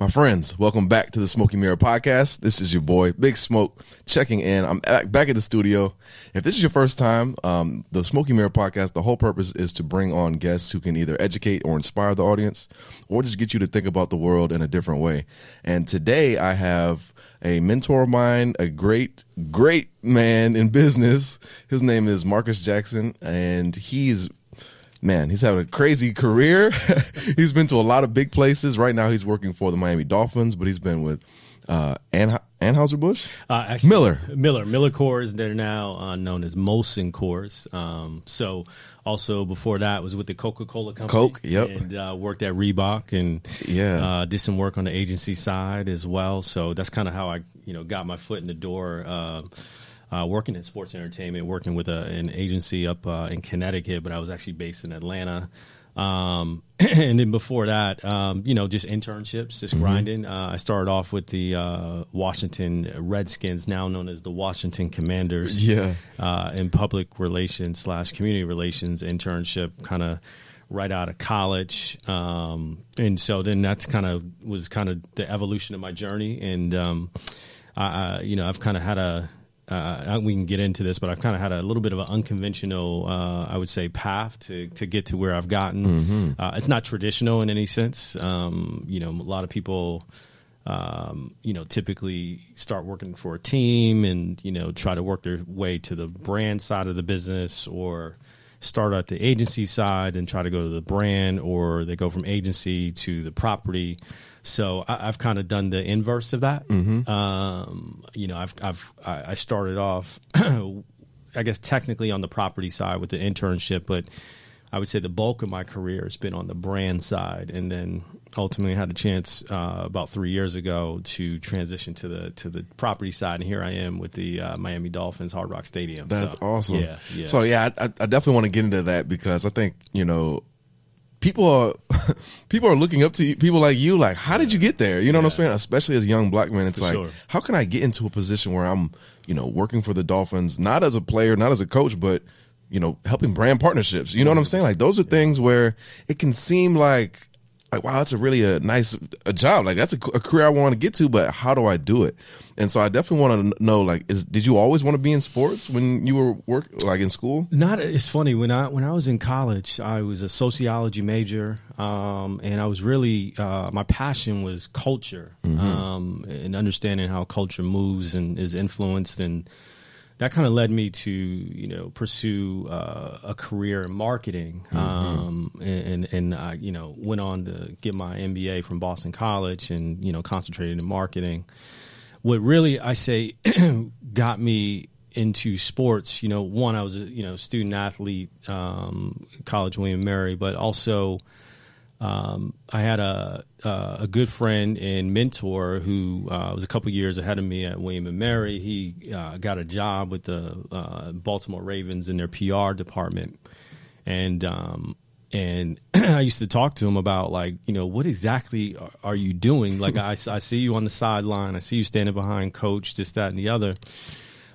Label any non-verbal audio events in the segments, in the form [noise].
My friends, welcome back to the Smoky Mirror Podcast. This is your boy, Big Smoke, checking in. I'm back at the studio. If this is your first time, um, the Smoky Mirror Podcast, the whole purpose is to bring on guests who can either educate or inspire the audience or just get you to think about the world in a different way. And today I have a mentor of mine, a great, great man in business. His name is Marques Jackson, and he's man, he's having a crazy career. [laughs] he's been to a lot of big places. Right now, he's working for the Miami Dolphins, but he's been with uh, An- Anheuser Busch, uh, actually, Miller, Miller, Miller Coors. They're now uh, known as Molson Coors. Um, so, also before that was with the Coca Cola company. Coke, yep, and uh, worked at Reebok and yeah, uh, did some work on the agency side as well. So that's kind of how I, you know, got my foot in the door. Uh, working in sports entertainment, working with a, an agency up uh, in Connecticut, but I was actually based in Atlanta. Um, [clears throat] and then before that, um, you know, just internships, just mm-hmm. grinding. Uh, I started off with the uh, Washington Redskins, now known as the Washington Commanders. Yeah. Uh, in public relations slash community relations internship, kind of right out of college. Um, and so then that's kind of was kind of the evolution of my journey. And, um, I, you know, I've kind of had a, uh, we can get into this, but I've kind of had a little bit of an unconventional, uh, I would say, path to, to get to where I've gotten. Mm-hmm. Uh, it's not traditional in any sense. Um, you know, a lot of people, um, you know, typically start working for a team and, you know, try to work their way to the brand side of the business or start at the agency side and try to go to the brand or they go from agency to the property. So I, have kind of done the inverse of that. Mm-hmm. Um, you know, I've, I've I started off, [clears throat] I guess technically on the property side with the internship, but I would say the bulk of my career has been on the brand side, and then ultimately had a chance uh, about three years ago to transition to the to the property side, and here I am with the uh, Miami Dolphins Hard Rock Stadium. That's so, awesome. Yeah, yeah. So yeah, I, I definitely want to get into that because I think you know people are [laughs] people are looking up to you, people like you. Like, how did you get there? You know yeah. what I'm saying? Especially as young black men, it's for like, sure. how can I get into a position where I'm, you know, working for the Dolphins, not as a player, not as a coach, but you know, helping brand partnerships. You know what I'm saying? Like, those are things where it can seem like like wow that's a really a nice a job like that's a, a, career i want to get to but how do i do it and so i definitely want to know like is did you always want to be in sports when you were work like in school not it's funny when i when i was in college i was a sociology major um, and i was really uh, my passion was culture mm-hmm. um, and understanding how culture moves and is influenced and that kind of led me to you know pursue uh, a career in marketing, mm-hmm. um, and and I you know went on to get my MBA from Boston College, and you know concentrated in marketing. What really I say [clears throat] got me into sports, you know, one I was a you know student athlete, um, college William Mary, but also um, I had a uh, a good friend and mentor who uh, was a couple years ahead of me at William and Mary. He uh, got a job with the uh, Baltimore Ravens in their PR department, and um, and [clears throat] I used to talk to him about like you know what exactly are, are you doing? Like I, I see you on the sideline, I see you standing behind coach, this that and the other.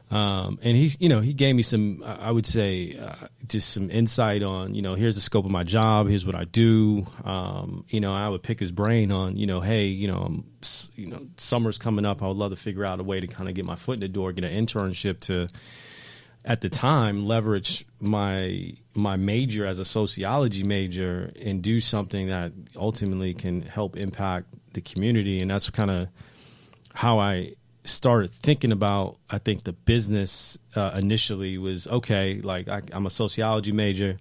Um, and he, you know, he gave me some, I would say, uh, just some insight on, you know, here's the scope of my job, here's what I do. Um, you know, I would pick his brain on, you know, hey, you know, I'm, you know, summer's coming up. I would love to figure out a way to kind of get my foot in the door, get an internship to, at the time, leverage my my major as a sociology major and do something that ultimately can help impact the community. And that's kind of how I started thinking about i think the business uh, initially was okay like I, i'm a sociology major.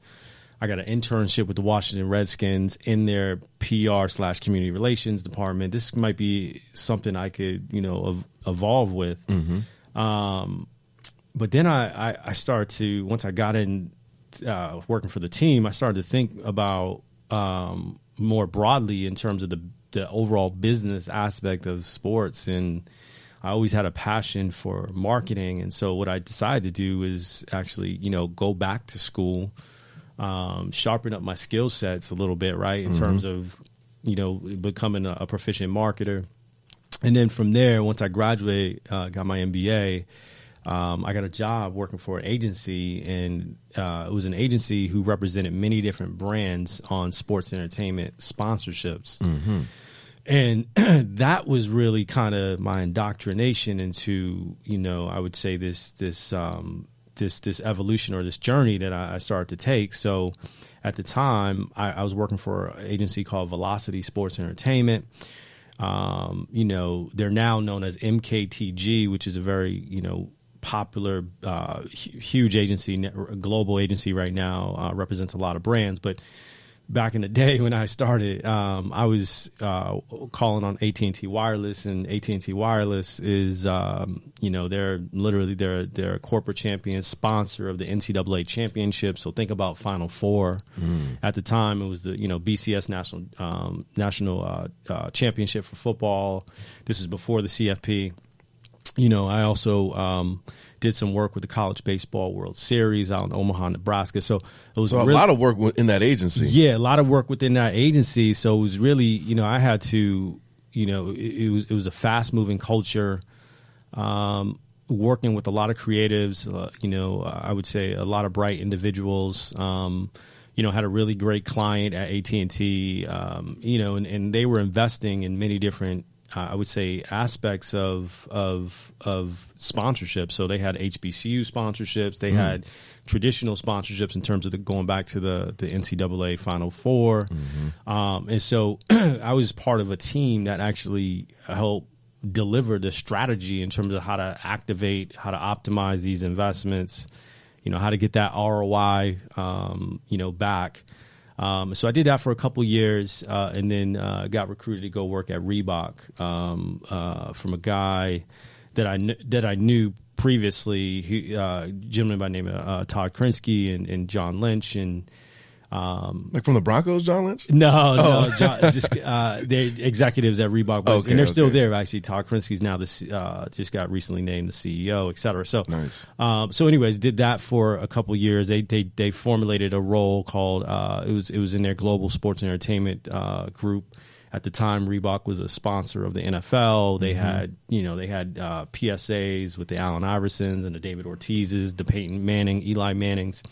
I got an internship with the washington redskins in their pr slash community relations department. This might be something i could you know ev- evolve with. Mm-hmm. um, but then I, I, I, started to once i got in uh, working for the team i started to think about um, more broadly in terms of the the overall business aspect of sports and I always had a passion for marketing, and so what I decided to do is actually, you know, go back to school, um, sharpen up my skill sets a little bit, right, in mm-hmm. terms of, you know, becoming a, a, proficient marketer, and then from there, once I graduated, uh, got my MBA. Um, I got a job working for an agency, and uh, it was an agency who represented many different brands on sports entertainment sponsorships. Mm-hmm and [clears throat] that was really kind of my indoctrination into you know I would say this this um, this this evolution or this journey that I, I started to take. So at the time, I, I was working for an agency called Velocity Sports Entertainment. Um, you know, they're now known as MKTG, which is a very you know popular, uh, huge agency, global agency right now. Uh, represents a lot of brands, but back in the day when I started, um, I was uh, calling on AT and T Wireless, and AT and T Wireless is, um, you know, they're literally they're they're a corporate champion sponsor of the NCAA championship. So think about Final Four. Mm. At the time, it was the you know BCS national um, national uh, uh, championship for football. This is before the CFP. You know, I also um, did some work with the College Baseball World Series out in Omaha, Nebraska. So it was so a really, lot of work in that agency. Yeah, a lot of work within that agency. So it was really, you know, I had to, you know, it, it was it was a fast moving culture. Um, working with a lot of creatives, uh, you know, I would say a lot of bright individuals. Um, you know, had a really great client at AT and T. Um, you know, and, and they were investing in many different uh, I would say aspects of of of sponsorship. So they had HBCU sponsorships. They mm. had traditional sponsorships in terms of the, going back to the the NCAA Final 4 mm-hmm. um, and so [clears throat] I was part of a team that actually helped deliver the strategy in terms of how to activate, how to optimize these investments. You know how to get that ROI, um, you know, back. Um, so I did that for a couple years, uh, and then uh, got recruited to go work at Reebok um, uh, from a guy that I kn- that I knew previously, he, uh, gentleman by name of uh, Todd Krinsky and, and John Lynch, and um, like from the Broncos, John Lynch? No, oh. no, John, just uh, they're executives at Reebok, but, okay, and they're okay. still there. Actually, Todd Krinsky's now the uh, just got recently named the CEO, et cetera. So, nice. um, so anyways, did that for a couple years. They they they formulated a role called uh, it was it was in their global sports entertainment uh, group. At the time, Reebok was a sponsor of the NFL. They mm-hmm. had, you know, they had uh, PSAs with the Allen Iversons and the David Ortizes, the Peyton Manning, Eli Mannings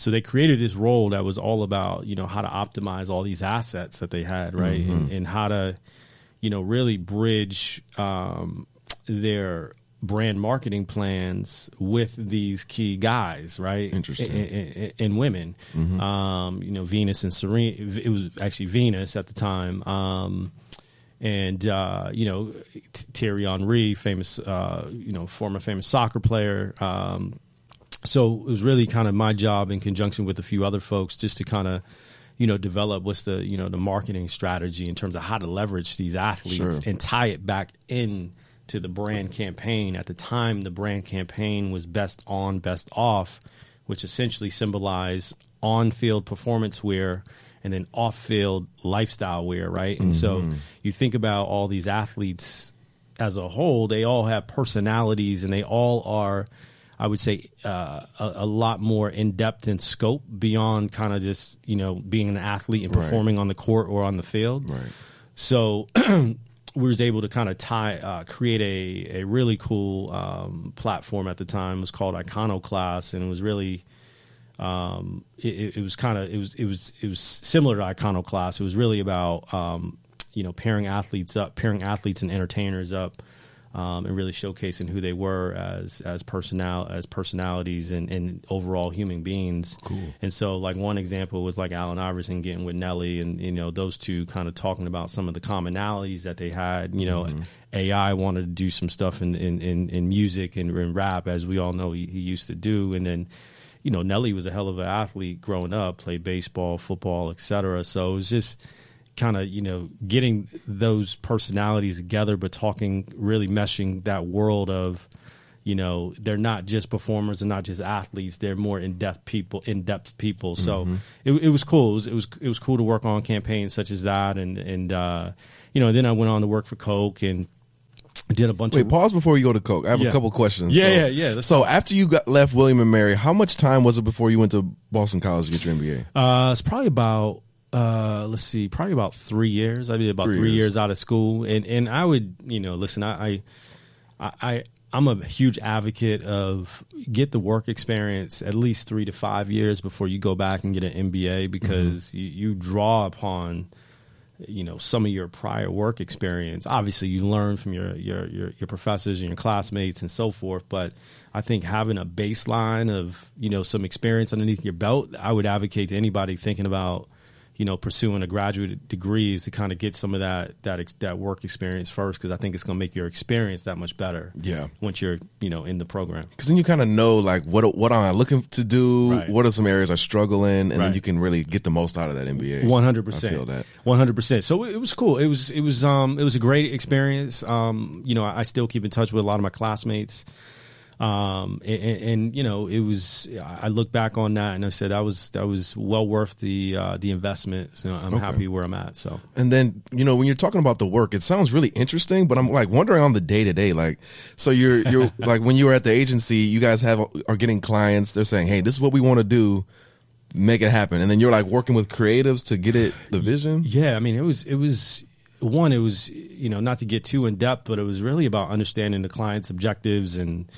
so they created this role that was all about you know how to optimize all these assets that they had right? Mm-hmm. and, and, how to you know really bridge um, their brand marketing plans with these key guys right? Interesting. And, and, and women. Mm-hmm. um, you know venus and serena it was actually venus at the time. Um, and uh, you know Thierry Henry, famous uh, you know former famous soccer player, um, so it was really kind of my job in conjunction with a few other folks just to kind of you know develop what's the you know the marketing strategy in terms of how to leverage these athletes sure. and tie it back in to the brand campaign at the time the brand campaign was best on best off which essentially symbolized on-field performance wear and then off-field lifestyle wear right and mm-hmm. so you think about all these athletes as a whole they all have personalities and they all are I would say uh, a, a, lot more in depth in scope beyond kind of just you know being an athlete and performing right. on the court or on the field. Right. So [clears throat] we was able to kind of tie uh, create a a really cool um, platform at the time. It was called Iconoclast, and it was really. Um, it, it, was kind of it was it was it was similar to Iconoclast. It was really about um, you know pairing athletes up, pairing athletes and entertainers up, um, and really showcasing who they were as as personal as personalities and, and overall human beings. Cool. And so, like one example was like Allen Iverson getting with Nelly, and you know those two kind of talking about some of the commonalities that they had. You know, mm-hmm. AI wanted to do some stuff in in, in, in music and in rap, as we all know he, he used to do, and then you know Nelly was a hell of an athlete growing up, played baseball, football, etc. So it was just kind of you know getting those personalities together, but talking really meshing that world of you know they're not just performers and not just athletes. They're more in-depth people in-depth people. So mm-hmm. it, it, was cool. It was, it was, it was cool to work on campaigns such as that. And and uh, you know then i went on to work for coke and did a bunch of Wait, of pause before you go to coke. I have yeah. a couple questions yeah so, yeah yeah so after you got left william and mary how much time was it before you went to boston college to get your mba uh, it's probably about uh, let's see, probably about three years. I'd be about three, three years. years. out of school, and and I would, you know, listen, I, I, I, I'm a huge advocate of get the work experience at least three to five years before you go back and get an MBA because mm-hmm. you, you draw upon you know some of your prior work experience. Obviously, you learn from your your your, your professors and your classmates and so forth. But I think having a baseline of you know some experience underneath your belt, I would advocate to anybody thinking about you know pursuing a graduate degree is to kind of get some of that that ex- that work experience first because I think it's going to make your experience that much better. Yeah. once you're you know in the program. Because then you kind of know like what what am I looking to do? Right. What are some areas I struggle in, and then you can really get the most out of that MBA. One hundred I percent. feel that. One hundred percent. So it was cool. It was it was um it was a great experience. Um, you know, I, I still keep in touch with a lot of my classmates. Um, and, and, you know, it was. I look back on that and I said that was that was well worth the uh, the investment. So I'm happy where I'm at. So And then you know when you're talking about the work, it sounds really interesting, but I'm like wondering on the day to day, like so you're you're [laughs] like when you were at the agency, you guys have are getting clients. They're saying, hey, this is what we want to do, make it happen, and then you're like working with creatives to get it the vision. Yeah, I mean, it was it was one. It was you know not to get too in depth, but it was really about understanding the client's objectives, and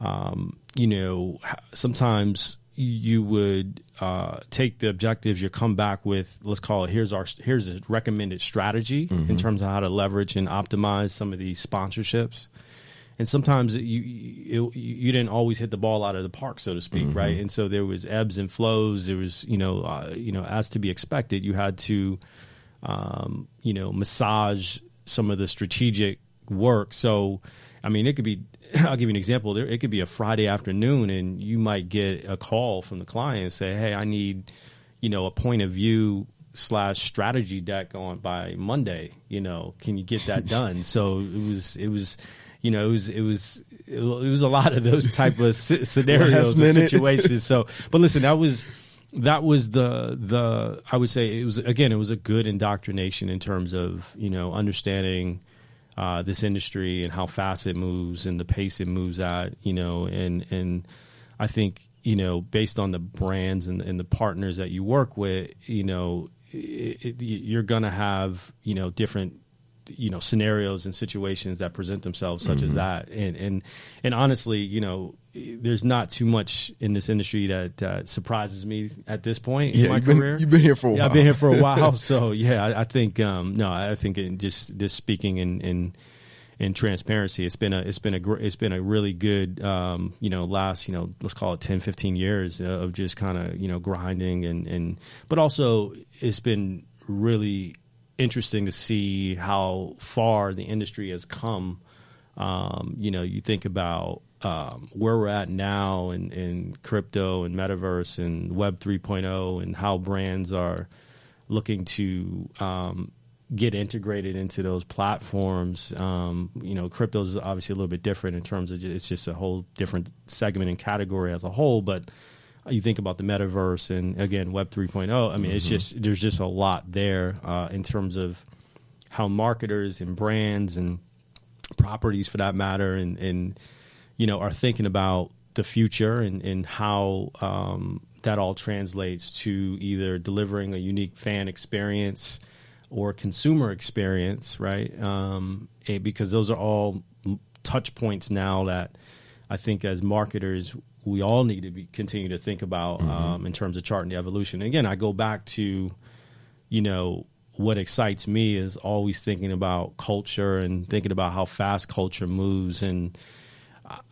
um, you know sometimes you would uh, take the objectives, you come back with let's call it here's our here's a recommended strategy in terms of how to leverage and optimize some of these sponsorships. And sometimes you, you you didn't always hit the ball out of the park, so to speak, right? And so there was ebbs and flows. There was you know uh, you know as to be expected, you had to um, you know, massage some of the strategic work. So, I mean, it could be. [clears throat] I'll give you an example. There, it could be a Friday afternoon, and you might get a call from the client and say, "Hey, I need, you know, a point of view slash strategy deck on by Monday. You know, can you get that [laughs] done?" so it was, it was, you know, it was, it was, it was a lot of those type of sce- [laughs] scenarios and situations. So, but listen, that was that was the the I would say it was again it was a good indoctrination in terms of you know understanding uh, this industry and how fast it moves and the pace it moves at you know and and I think you know based on the brands and, and the partners that you work with you know it, it, you're gonna have you know different you know scenarios and situations that present themselves such Mm-hmm. as that and and and honestly you know there's not too much in this industry that uh, surprises me at this point in my you've been- career you've been here for a yeah, I've been here for a [laughs] while so yeah I, I think um no I think in just just speaking in in in transparency it's been a it's been a gr- it's been a really good um you know last you know let's call it 10 15 years of just kind of you know grinding and and but also it's been really interesting to see how far the industry has come. Um, you know, you think about um, where we're at now in, in crypto and metaverse and Web 3.0 and how brands are looking to um, get integrated into those platforms. Um, you know, crypto is obviously a little bit different in terms of it's just a whole different segment and category as a whole, but you think about the metaverse and again Web 3.0. I mean, it's just there's just a lot there uh, in terms of how marketers and brands and properties, for that matter, and and you know are thinking about the future and and how um, that all translates to either delivering a unique fan experience or consumer experience, right? Um, eh, because those are all touch points now that I think as marketers we all need to be continue to think about um, in terms of charting the evolution. And again, I go back to you know what excites me is always thinking about culture and thinking about how fast culture moves and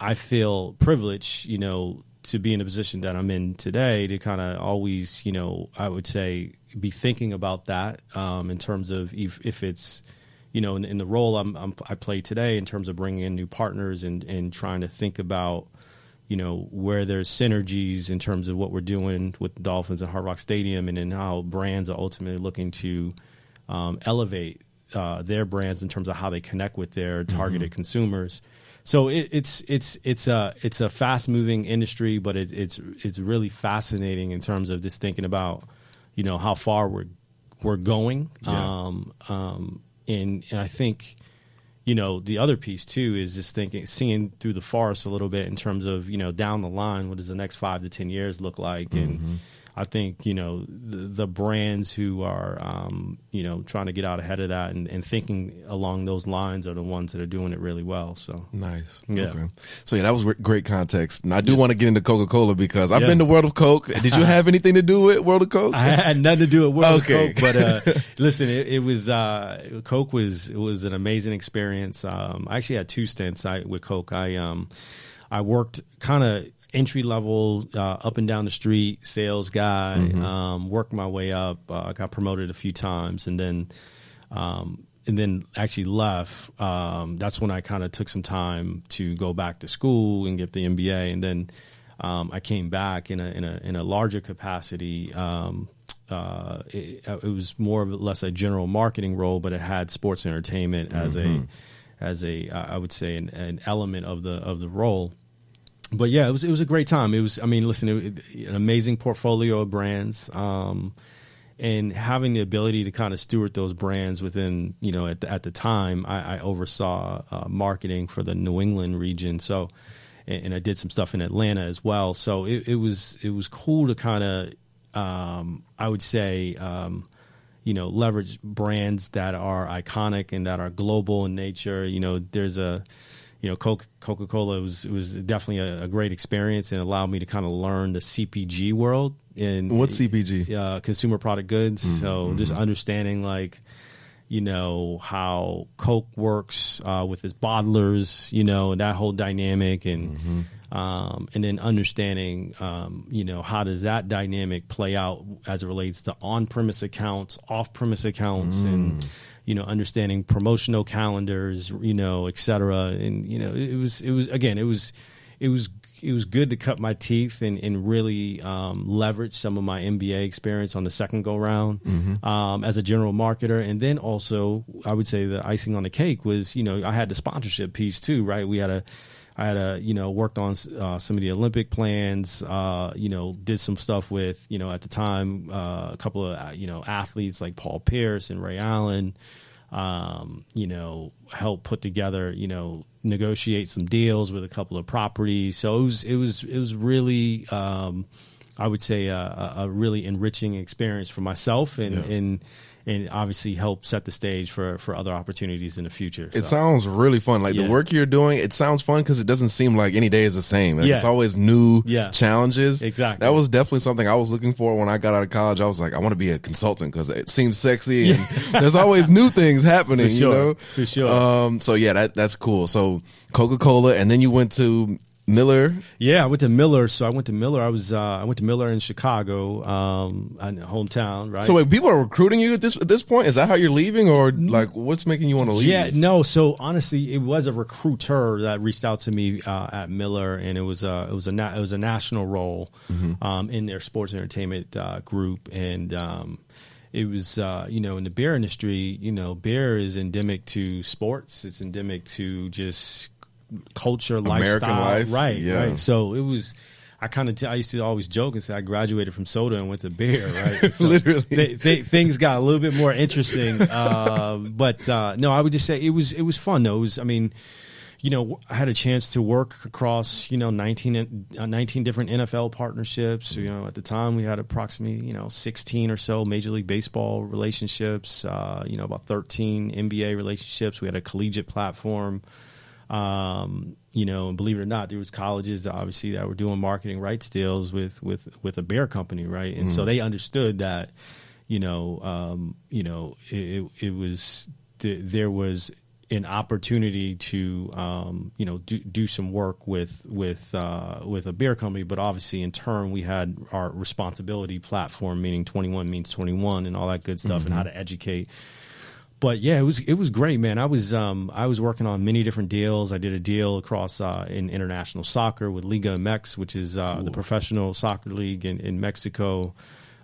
I- feel privileged, you know, to be in a position that I'm in today to kind of always, you know, I would say be thinking about that um, in terms of if, if it's, you know, in, in the role I'm, I'm, I play today in terms of bringing in new partners and, and trying to think about, you know, where there's synergies in terms of what we're doing with Dolphins and Hard Rock Stadium and then how brands are ultimately looking to um, elevate uh, their brands in terms of how they connect with their targeted consumers. So it, it's it's it's a it's a fast moving industry, but it, it's it's really fascinating in terms of just thinking about you know how far we're we're going. Yeah. Um, um, and and I think you know the other piece too is just thinking seeing through the forest a little bit in terms of you know down the line what does the next five to ten years look like and I think you know the, the brands who are um, you know trying to get out ahead of that and, and, thinking along those lines are the ones that are doing it really well. So nice, yeah. Okay. So yeah, that was great context, and I do yes. want to get into Coca Cola because I've yeah. been to World of Coke. Did you [laughs] have anything to do with World of Coke? I had nothing to do with World okay. of Coke, but uh, [laughs] listen, it, it was uh, Coke was it was an amazing experience. Um, I actually had two stints I, with Coke. I um, I worked kind of entry level, uh, up and down the street sales guy. Mm-hmm. Um, worked my way up. Uh, I got promoted a few times, and then um, and then actually left. Um, that's when I kind of took some time to go back to school and get the MBA, and then um, I came back in a in a in a larger capacity. Um, uh, it, it, was more or less a general marketing role, but it had sports entertainment as mm-hmm. a as a I would say an, an element of the of the role but yeah, it was it was a great time. It was, I mean, listen, it, an amazing portfolio of brands, um, and having the ability to kind of steward those brands within, you know, at the, at the time, I, I oversaw uh, marketing for the New England region. So, and, and, I did some stuff in Atlanta as well. So it, it was it was cool to kind of, um, I would say. Um, you know, leverage brands that are iconic and that are global in nature. You know, there's a you know, Coca Cola was was definitely a, a, great experience and allowed me to kind of learn the CPG world and what CPG, uh, consumer product goods. Mm-hmm. So just understanding like, you know, how Coke works uh, with its bottlers, you know, that whole dynamic and. Mm-hmm. Um, and then understanding, um, you know, how does that dynamic play out as it relates to on-premise accounts, off-premise accounts, mm. and you know, understanding promotional calendars, you know, et cetera. And, you know, it was, it was, again, it was, it was, it was good to cut my teeth and, and really um, leverage some of my MBA experience on the second go round mm-hmm. um, as a general marketer. And then also, I would say the icing on the cake was, you know, I had the sponsorship piece too, right? We had a, I had a, you know, worked on uh, some of the Olympic plans, uh, you know, did some stuff with, you know, at the time, uh, a couple of, uh, you know, athletes like Paul Pierce and Ray Allen, um, you know, help put together, you know, negotiate some deals with a couple of properties. So it was, it was, it was really, um, I would say a, a, really enriching experience for myself and, yeah. and, and obviously help set the stage for for other opportunities in the future. So. It sounds really fun. Like yeah. the work you're doing, it sounds fun because it doesn't seem like any day is the same. Like yeah. It's always new yeah. challenges. Exactly. That was definitely something I was looking for when I got out of college. I was like, I want to be a consultant because it seems sexy and [laughs] there's always new things happening. Sure. You know, for sure. Um, so yeah, that that's cool. So Coca Cola, and then you went to Miller. Yeah, I went to Miller. So I went to Miller. I was uh, I went to Miller in Chicago, um, hometown. Right. So wait, people are recruiting you at this at this point. Is that how you're leaving, or like what's making you want to leave? Yeah, no. So honestly, it was a recruiter that reached out to me uh, at Miller, and it was a it was a na- it was a national role mm-hmm. um, in their sports entertainment uh, group, and. Um, it was uh, you know in the beer industry you know beer is endemic to sports it's endemic to just culture, American lifestyle. Life. Right, yeah. right. So it was. I kind of t- I used to always joke and say I graduated from soda and went to beer, right? [laughs] So Literally, they, they, things got a little bit more interesting. [laughs] uh, but uh, no, I would just say it was it was fun. though. It was, I mean, you know, I had a chance to work across you know 19, uh, 19 different NFL partnerships. You know, at the time we had approximately you know sixteen or so Major League Baseball relationships. Uh, you know, about thirteen NBA relationships. We had a collegiate platform. Um, you know, and believe it or not, there was colleges that obviously that were doing marketing rights deals with with with a beer company, right? And mm. so they understood that, you know, um, you know, it, it was there was an opportunity to um, you know do, do some work with with uh, with a beer company, but obviously in turn we had our responsibility platform, meaning twenty one means twenty one, and all that good stuff, mm-hmm. and how to educate but yeah, it was it was great, man. I was um, I was working on many different deals. I did a deal across uh, in international soccer with Liga MX, which is uh, the professional soccer league in, in Mexico,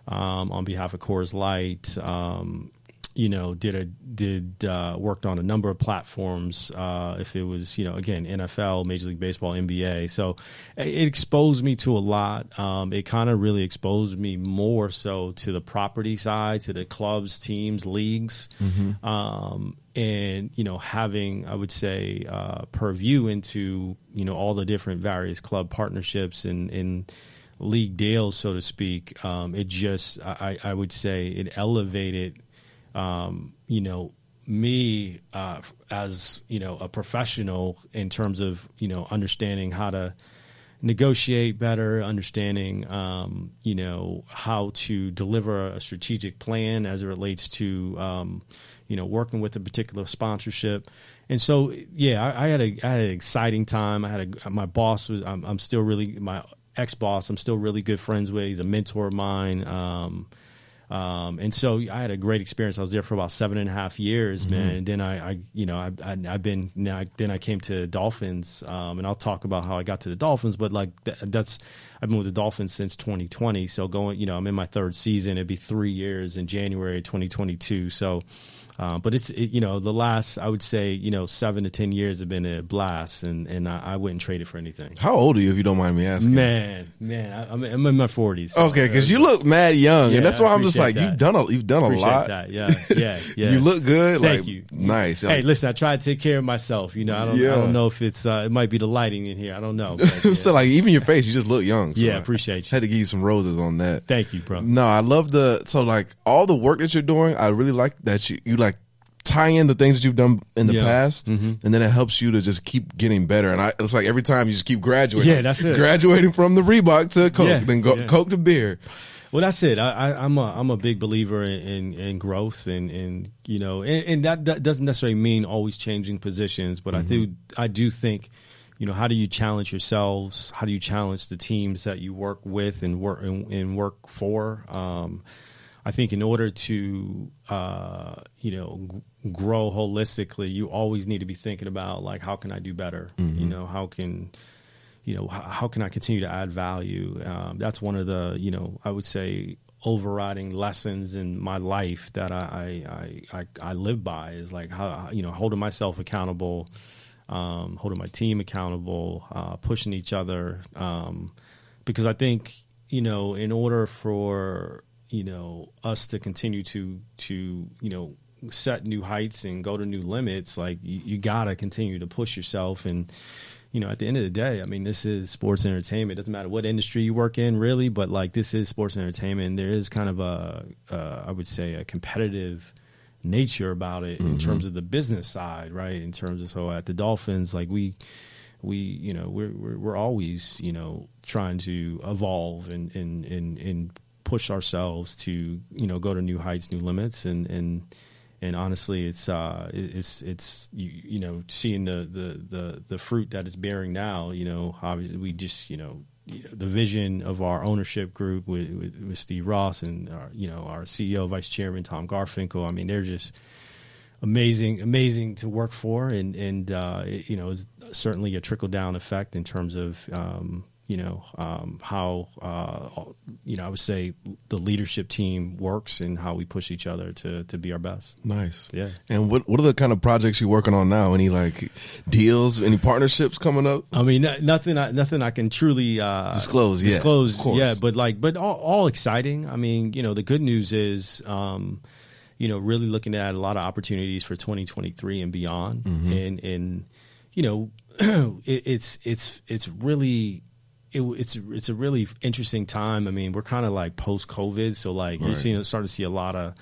um, on behalf of Coors Light. Um, you know, did a did uh, worked on a number of platforms. Uh, if it was, you know, again, NFL, Major League Baseball, NBA. So it exposed me to a lot. Um, it kind of really exposed me more so to the property side, to the clubs, teams, leagues, mm-hmm. um, and you know, having I would say uh, purview into you know all the different various club partnerships and and league deals, so to speak, um, it just I, I would say it elevated, um, you know, me uh, as you know a professional in terms of you know understanding how to negotiate better, understanding um, you know how to deliver a strategic plan as it relates to um, you know working with a particular sponsorship. And so, yeah, I, I, had a I had an exciting time. I had a my boss was I'm, I'm still really my ex boss. I'm still really good friends with. He's a mentor of mine. Um, um, and so I had a great experience. I was there for about seven and a half years, mm-hmm. man. And then I, I you know, I, I, have been now. Then I came to Dolphins, um, and I'll talk about how I got to the Dolphins. But like that's, I've been with the Dolphins since 2020. So going, you know, I'm in my third season. It'd be three years in January 2022. So uh, but it's it, you know the last I would say you know seven to ten years have been a blast, and and I, I wouldn't trade it for anything. How old are you, if you don't mind me asking? Man, man, I, am I'm in my forties. So okay, because you look mad young, yeah, and that's why I'm just like that. you've done a you've done a appreciate lot. That. Yeah, [laughs] yeah, yeah. you look good. Thank like, you. Nice. Hey, listen, I try to take care of myself. You know, I don't yeah. I don't know if it's uh, it might be the lighting in here. I don't know. But, [laughs] yeah. so like even your face, you just look young. So yeah, appreciate you. Had to give you some roses on that. Thank you, bro. No, I love the so like all the work that you're doing. I really like that you you like tie in the things that you've done in the yeah. past, mm-hmm. and then it helps you to just keep getting better. And I, it's like every time you just keep graduating. Yeah, that's it. Graduating from the Reebok to Coke, yeah, then go, yeah. Coke to beer. Well, that's it. I, am a I'm a big believer in, in, in growth, and, and you know, and, and that, that, doesn't necessarily mean always changing positions, but mm-hmm. I do I do think, you know, how do you challenge yourselves? How do you challenge the teams that you work with and work and, and work for? Um, I think in order to uh, you know g- grow holistically, you always need to be thinking about like how can I do better? Mm-hmm. You know, how can you know how, how can I continue to add value? Um, that's one of the you know I would say overriding lessons in my life that I I, I, I live by is like how you know holding myself accountable, um, holding my team accountable, uh, pushing each other, um, because I think you know in order for you know us to continue to to you know set new heights and go to new limits like you, you got to continue to push yourself. And you know at the end of the day i mean this is sports entertainment. It doesn't matter what industry you work in really but like this is sports entertainment. There is kind of a uh, I would say a competitive nature about it mm-hmm. in terms of the business side right? In terms of so at the dolphins like we we you know we're, we're we're, always you know trying to evolve and and and, and push ourselves to you know go to new heights, new limits, and and and honestly, it's uh, it's it's you, you know seeing the, the the the fruit that it's bearing now. You know, obviously we just you know the vision of our ownership group with, with, with Steve Ross and our, you know our CEO, Vice Chairman Tom Garfinkel. I mean, they're just amazing, amazing to work for, and and uh, it, you know, it's certainly a trickle down effect in terms of um, you know um, how uh, you know I would say the leadership team works and how we push each other to to be our best. Nice, yeah. And what what are the kind of projects you're working on now? Any like deals? Any partnerships coming up? I mean, nothing. Nothing I can truly uh, disclose. Yeah, disclose. Yeah, but like, but all, all, exciting. I mean, you know, the good news is. Um, you know, really looking at a lot of opportunities for 2023 and beyond, mm-hmm. and and you know, [clears throat] it, it's it's it's really it, it's it's a really interesting time. I mean, we're kind of like post COVID, so like right. you're seeing starting to see a lot of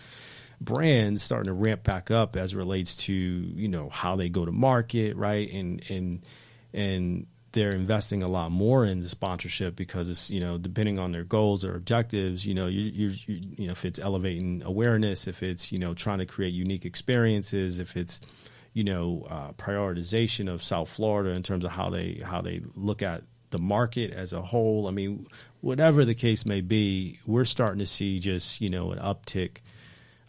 brands starting to ramp back up as relates to you know how they go to market, right? And and and they're investing a lot more in the sponsorship because it's you know depending on their goals or objectives you know you, you, you, you know if it's elevating awareness if it's you know trying to create unique experiences if it's you know uh, prioritization of South Florida in terms of how they how they look at the market as a whole. I mean, whatever the case may be, we're starting to see just you know an uptick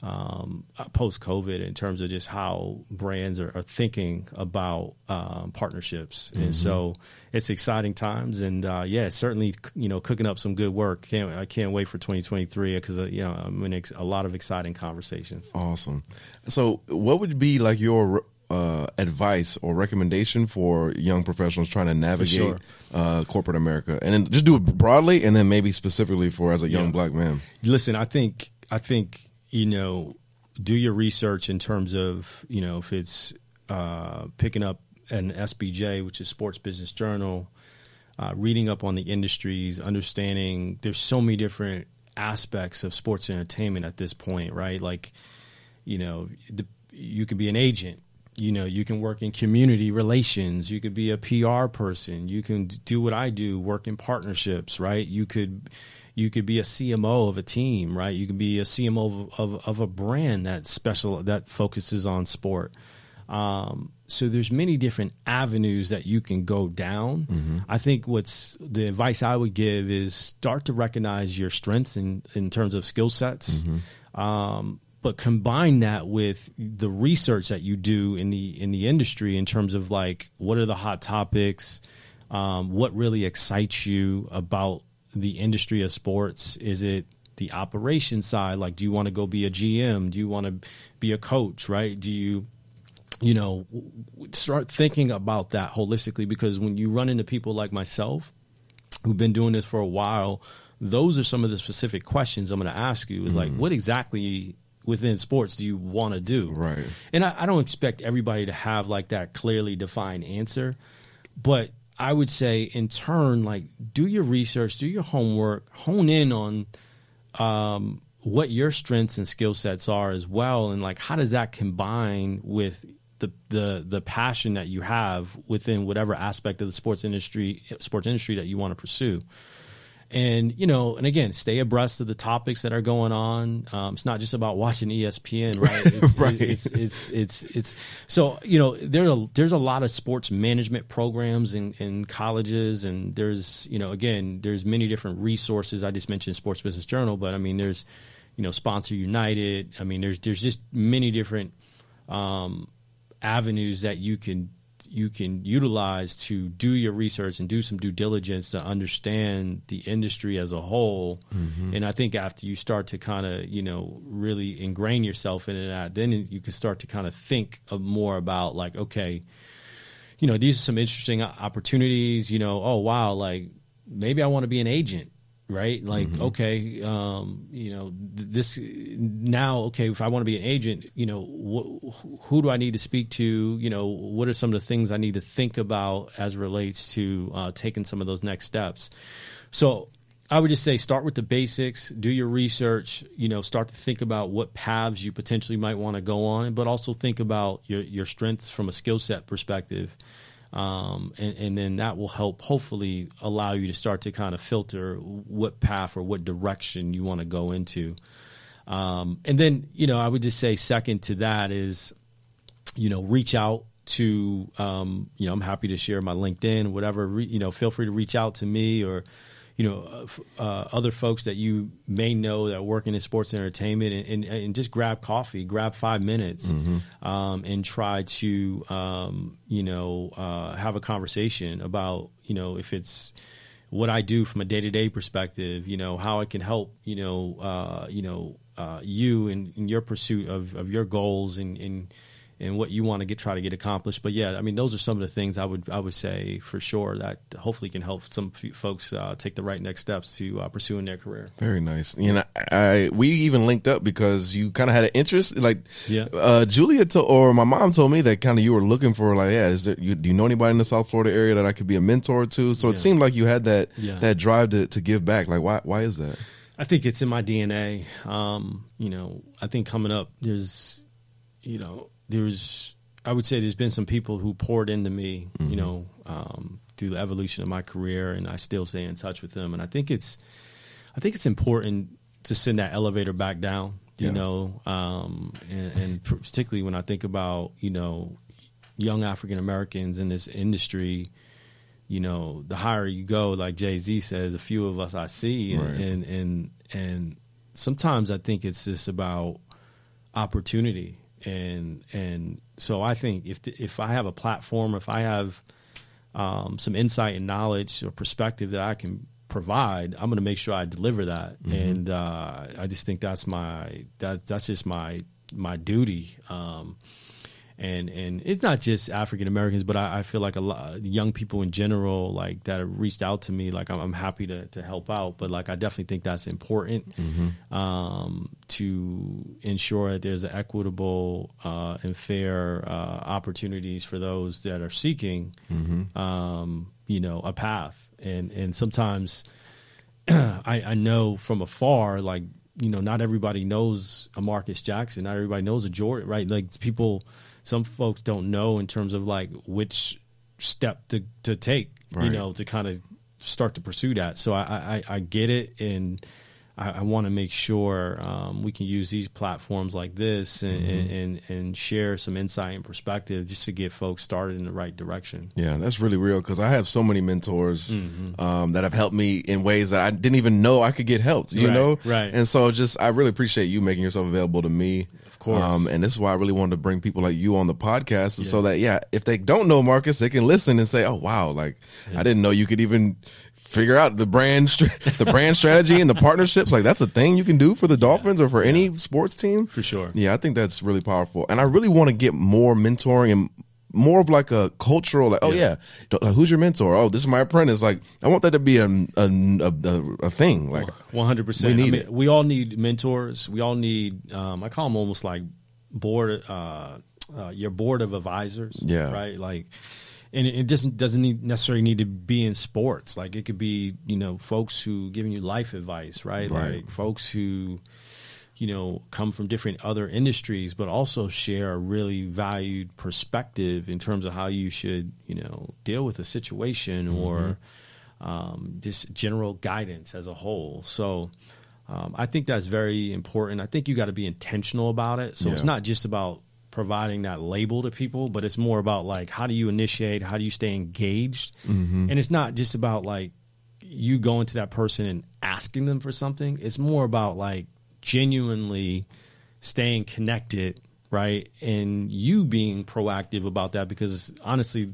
um, post COVID in terms of just how brands are, are thinking about um, partnerships, mm-hmm. and so it's exciting times. And uh, yeah, certainly you know cooking up some good work. Can't I can't wait for 2023 because uh, you know I'm in ex- a lot of exciting conversations. Awesome. So, what would be like your uh, advice or recommendation for young professionals trying to navigate sure. uh, corporate America, and then just do it broadly, and then maybe specifically for as a young yeah. black man. Listen, I think I think you know, do your research in terms of you know if it's uh, picking up an SBJ, which is Sports Business Journal. uh, reading up on the industries, understanding there's so many different aspects of sports entertainment at this point, right? Like, you know, the, you could be an agent. You know, you can work in community relations. You could be a PR person. You can do what I do, work in partnerships, right? You could you could be a CMO of a team, right? You could be a CMO of, of, of a brand that special that focuses on sport. Um, so there's many different avenues that you can go down. Mm-hmm. I think what's the advice I would give is start to recognize your strengths in in terms of skill sets. Mm-hmm. Um, but combine that with the research that you do in the in the industry in terms of like what are the hot topics, um, what really excites you about the industry of sports? Is it the operation side? Like, do you want to go be a GM? Do you want to be a coach? Right? Do you, you know, start thinking about that holistically? Because when you run into people like myself, who've been doing this for a while, those are some of the specific questions I'm going to ask you. Is mm-hmm. like, what exactly within sports do you want to do? Right. And I, I don't expect everybody to have like that clearly defined answer, but I would say in turn, like do your research, do your homework, hone in on um, what your strengths and skill sets are as well, and like how does that combine with the the the passion that you have within whatever aspect of the sports industry sports industry that you want to pursue and you know, and again, stay abreast of the topics that are going on. Um, it's not just about watching ESPN, right? [laughs] It's, right. It's, it's, it's, it's, so you know there's a there's a lot of sports management programs in, in colleges, and there's you know again there's many different resources. I just mentioned Sports Business Journal, but I mean there's you know Sponsor United. I mean there's there's just many different um, avenues that you can you can utilize to do your research and do some due diligence to understand the industry as a whole. Mm-hmm. And I think after you start to kind of, you know, really ingrain yourself in that, then you can start to kind of think of more about like, okay, you know, these are some interesting opportunities, you know, oh, wow, like maybe I want to be an agent right? Like, mm-hmm. okay, um, you know, th- this now, okay, if I want to be an agent, you know, wh- who do I need to speak to? You know, what are some of the things I need to think about as relates to uh, taking some of those next steps? So, I would just say start with the basics, do your research, you know, start to think about what paths you potentially might want to go on, but also think about your, your strengths from a skill set perspective. Um, and, and, then that will help hopefully allow you to start to kind of filter what path or what direction you want to go into. Um, and then, you know, I would just say second to that is, you know, reach out to, um, you know, I'm happy to share my LinkedIn, whatever, re, you know, feel free to reach out to me or, you know, uh, uh, other folks that you may know that work in sports entertainment, and, and, and, just grab coffee, grab five minutes, mm-hmm. um, and try to, um, you know, uh, have a conversation about, you know, if it's what I do from a day to day perspective, you know, how I can help, you know, uh, you know, uh, you in, in, your pursuit of, of your goals and, and and what you want to get try to get accomplished. But yeah, I mean, those are some of the things I would I would say for sure that hopefully can help some folks uh, take the right next steps to uh, pursuing their career. Very nice. You know, I, I we even linked up because you kind of had an interest. Like, yeah, uh, Julia to, or my mom told me that kind of you were looking for like, yeah, is there you, do you know anybody in the South Florida area that I could be a mentor to? So yeah. it seemed like you had that yeah. that drive to to give back. Like, why why is that? I think it's in my DNA. Um, you know, I think coming up, there's, you know, there's I would say there's been some people who poured into me, mm-hmm. you know, um, through the evolution of my career, and I still stay in touch with them. And I think it's, I think it's important to send that elevator back down, you yeah. know, um, and, and, particularly when I think about, you know, young African Americans in this industry. You know, the higher you go, like Jay Z says, a few of us I see, and, right. and and and sometimes I think it's just about opportunity and and so I think if the, if I have a platform, if I have um, some insight and knowledge or perspective that I can provide, I'm going to make sure I deliver that. Mm-hmm. And uh, I just think that's my that that's just my my duty. Um, and and it's not just African Americans, but I, I, feel like a lot young people in general, like that have reached out to me. Like I'm, I'm happy to to help out, but like I definitely think that's important mm-hmm. um, to ensure that there's equitable uh, and fair uh, opportunities for those that are seeking. Mm-hmm. Um, you know, a path. And and sometimes [clears throat] I, I know from afar, like you know, not everybody knows a Marques Jackson, not everybody knows a Jordan, right? Like people, some folks don't know in terms of like which step to to take, Right. you know, to kind of start to pursue that. So I I, I get it and. I, I want to make sure um, we can use these platforms like this and, and, and, and share some insight and perspective just to get folks started in the right direction. Yeah, that's really real because I have so many mentors um, that have helped me in ways that I didn't even know I could get helped. You Right, know, right. And so, just I really appreciate you making yourself available to me. Course. Um, and this is why I really wanted to bring people like you on the podcast, is so that yeah, if they don't know Marques, they can listen and say, "Oh wow, like I didn't know you could even." Figure out the brand, [laughs] the brand strategy, and the partnerships. Like that's a thing you can do for the Dolphins or for any sports team. For sure. Yeah, I think that's really powerful, and I really want to get more mentoring and more of like a cultural, like, oh yeah, Yeah. like, who's your mentor? Oh, this is my apprentice. Like, I want that to be a a, a, a thing. Like, One hundred percent. We need I mean, it. We all need mentors. We all need. Um, I call them almost like board. Uh, uh, your board of advisors. Yeah. Right. Like, and it, it doesn't doesn't need, necessarily need to be in sports. Like, it could be you know folks who giving you life advice. Right. Right. Like folks who. You know, come from different other industries, but also share a really valued perspective in terms of how you should, you know, deal with a situation or um, just general guidance as a whole. So um, I think that's very important. I think you got to be intentional about it. So it's not just about providing that label to people, but it's more about like how do you initiate, how do you stay engaged, and it's not just about like you going to that person and asking them for something. It's more about like genuinely staying connected, right? And you being proactive about that because honestly,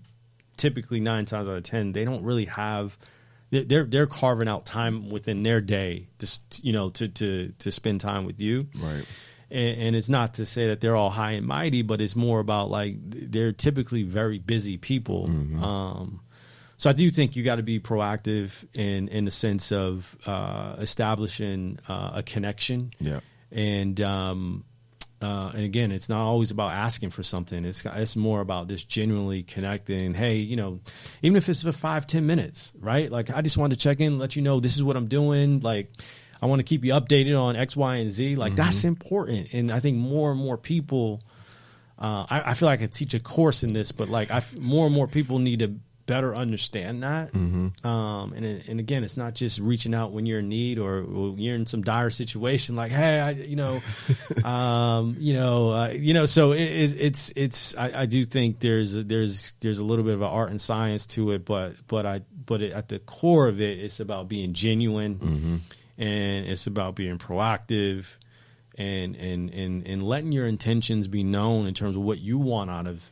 typically nine times out of ten, they don't really have. they're- They're carving out time within their day, just you know, to to to spend time with you, Right. And, and it's not to say that they're all high and mighty, but it's more about like they're typically very busy people. Um, so I do think you got to be proactive in in the sense of uh, establishing uh, a connection yeah, and um, uh, and again, it's not always about asking for something. It's it's more about just genuinely connecting. Hey, you know, even if it's for five ten minutes, right? Like I just wanted to check in, let you know this is what I'm doing. Like I want to keep you updated on X, Y, and Z. Like that's important, and I think more and more people. Uh, I, I feel like I teach a course in this, but like I f- more and more people need to better understand that. Um, and and again, it's not just reaching out when you're in need or, or you're in some dire situation. Like, hey, I, you know, [laughs] um, you know, uh, you know. So it, it, it's it's. I, I do think there's there's there's a little bit of an art and science to it, but but I but it, at the core of it, it's about being genuine, and it's about being proactive. And, and and and letting your intentions be known in terms of what you want out of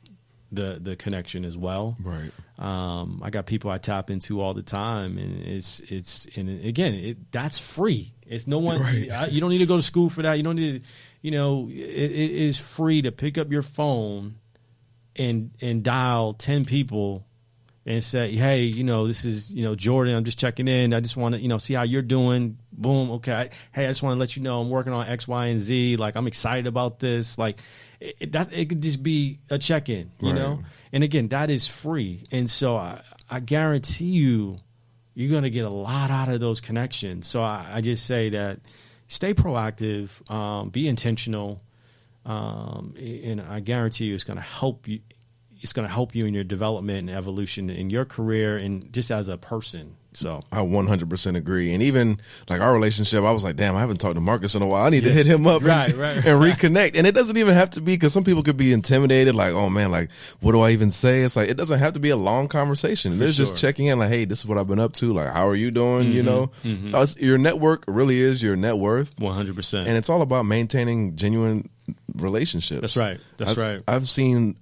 the the connection as well. right. Um, I got people I tap into all the time, and it's it's and again, it that's free. It's no one. Right. I, you don't need to go to school for that. You don't need to. You know, it, it is free to pick up your phone and and dial ten people and say, hey, you know, this is you know Jordan. I'm just checking in. I just want to you know see how you're doing. Boom. Okay. Hey, I just want to let you know I'm working on X, Y, and Z. Like I'm excited about this. Like it, it- that it could just be a check in. You Right. know. And again, that is free. And so I, I guarantee you, you're going to get a lot out of those connections. So I, I just say that stay proactive, um, be intentional, um, and I guarantee you it's going to help you. It's going to help you in your development and evolution in your career and just as a person. So I 100% agree. And even like our relationship, I was like, damn, I haven't talked to Marques in a while. I need to hit him up Right, and, right, and reconnect. And it doesn't even have to be because some people could be intimidated, like, oh man, like, what do I even say? It's like, it doesn't have to be a long conversation. There's just sure. checking in, like, hey, this is what I've been up to. Like, how are you doing? You know, Uh, it's- your network really is your net worth. 100. percent And it's all about maintaining genuine relationships. That's right. That's I've- right. I've seen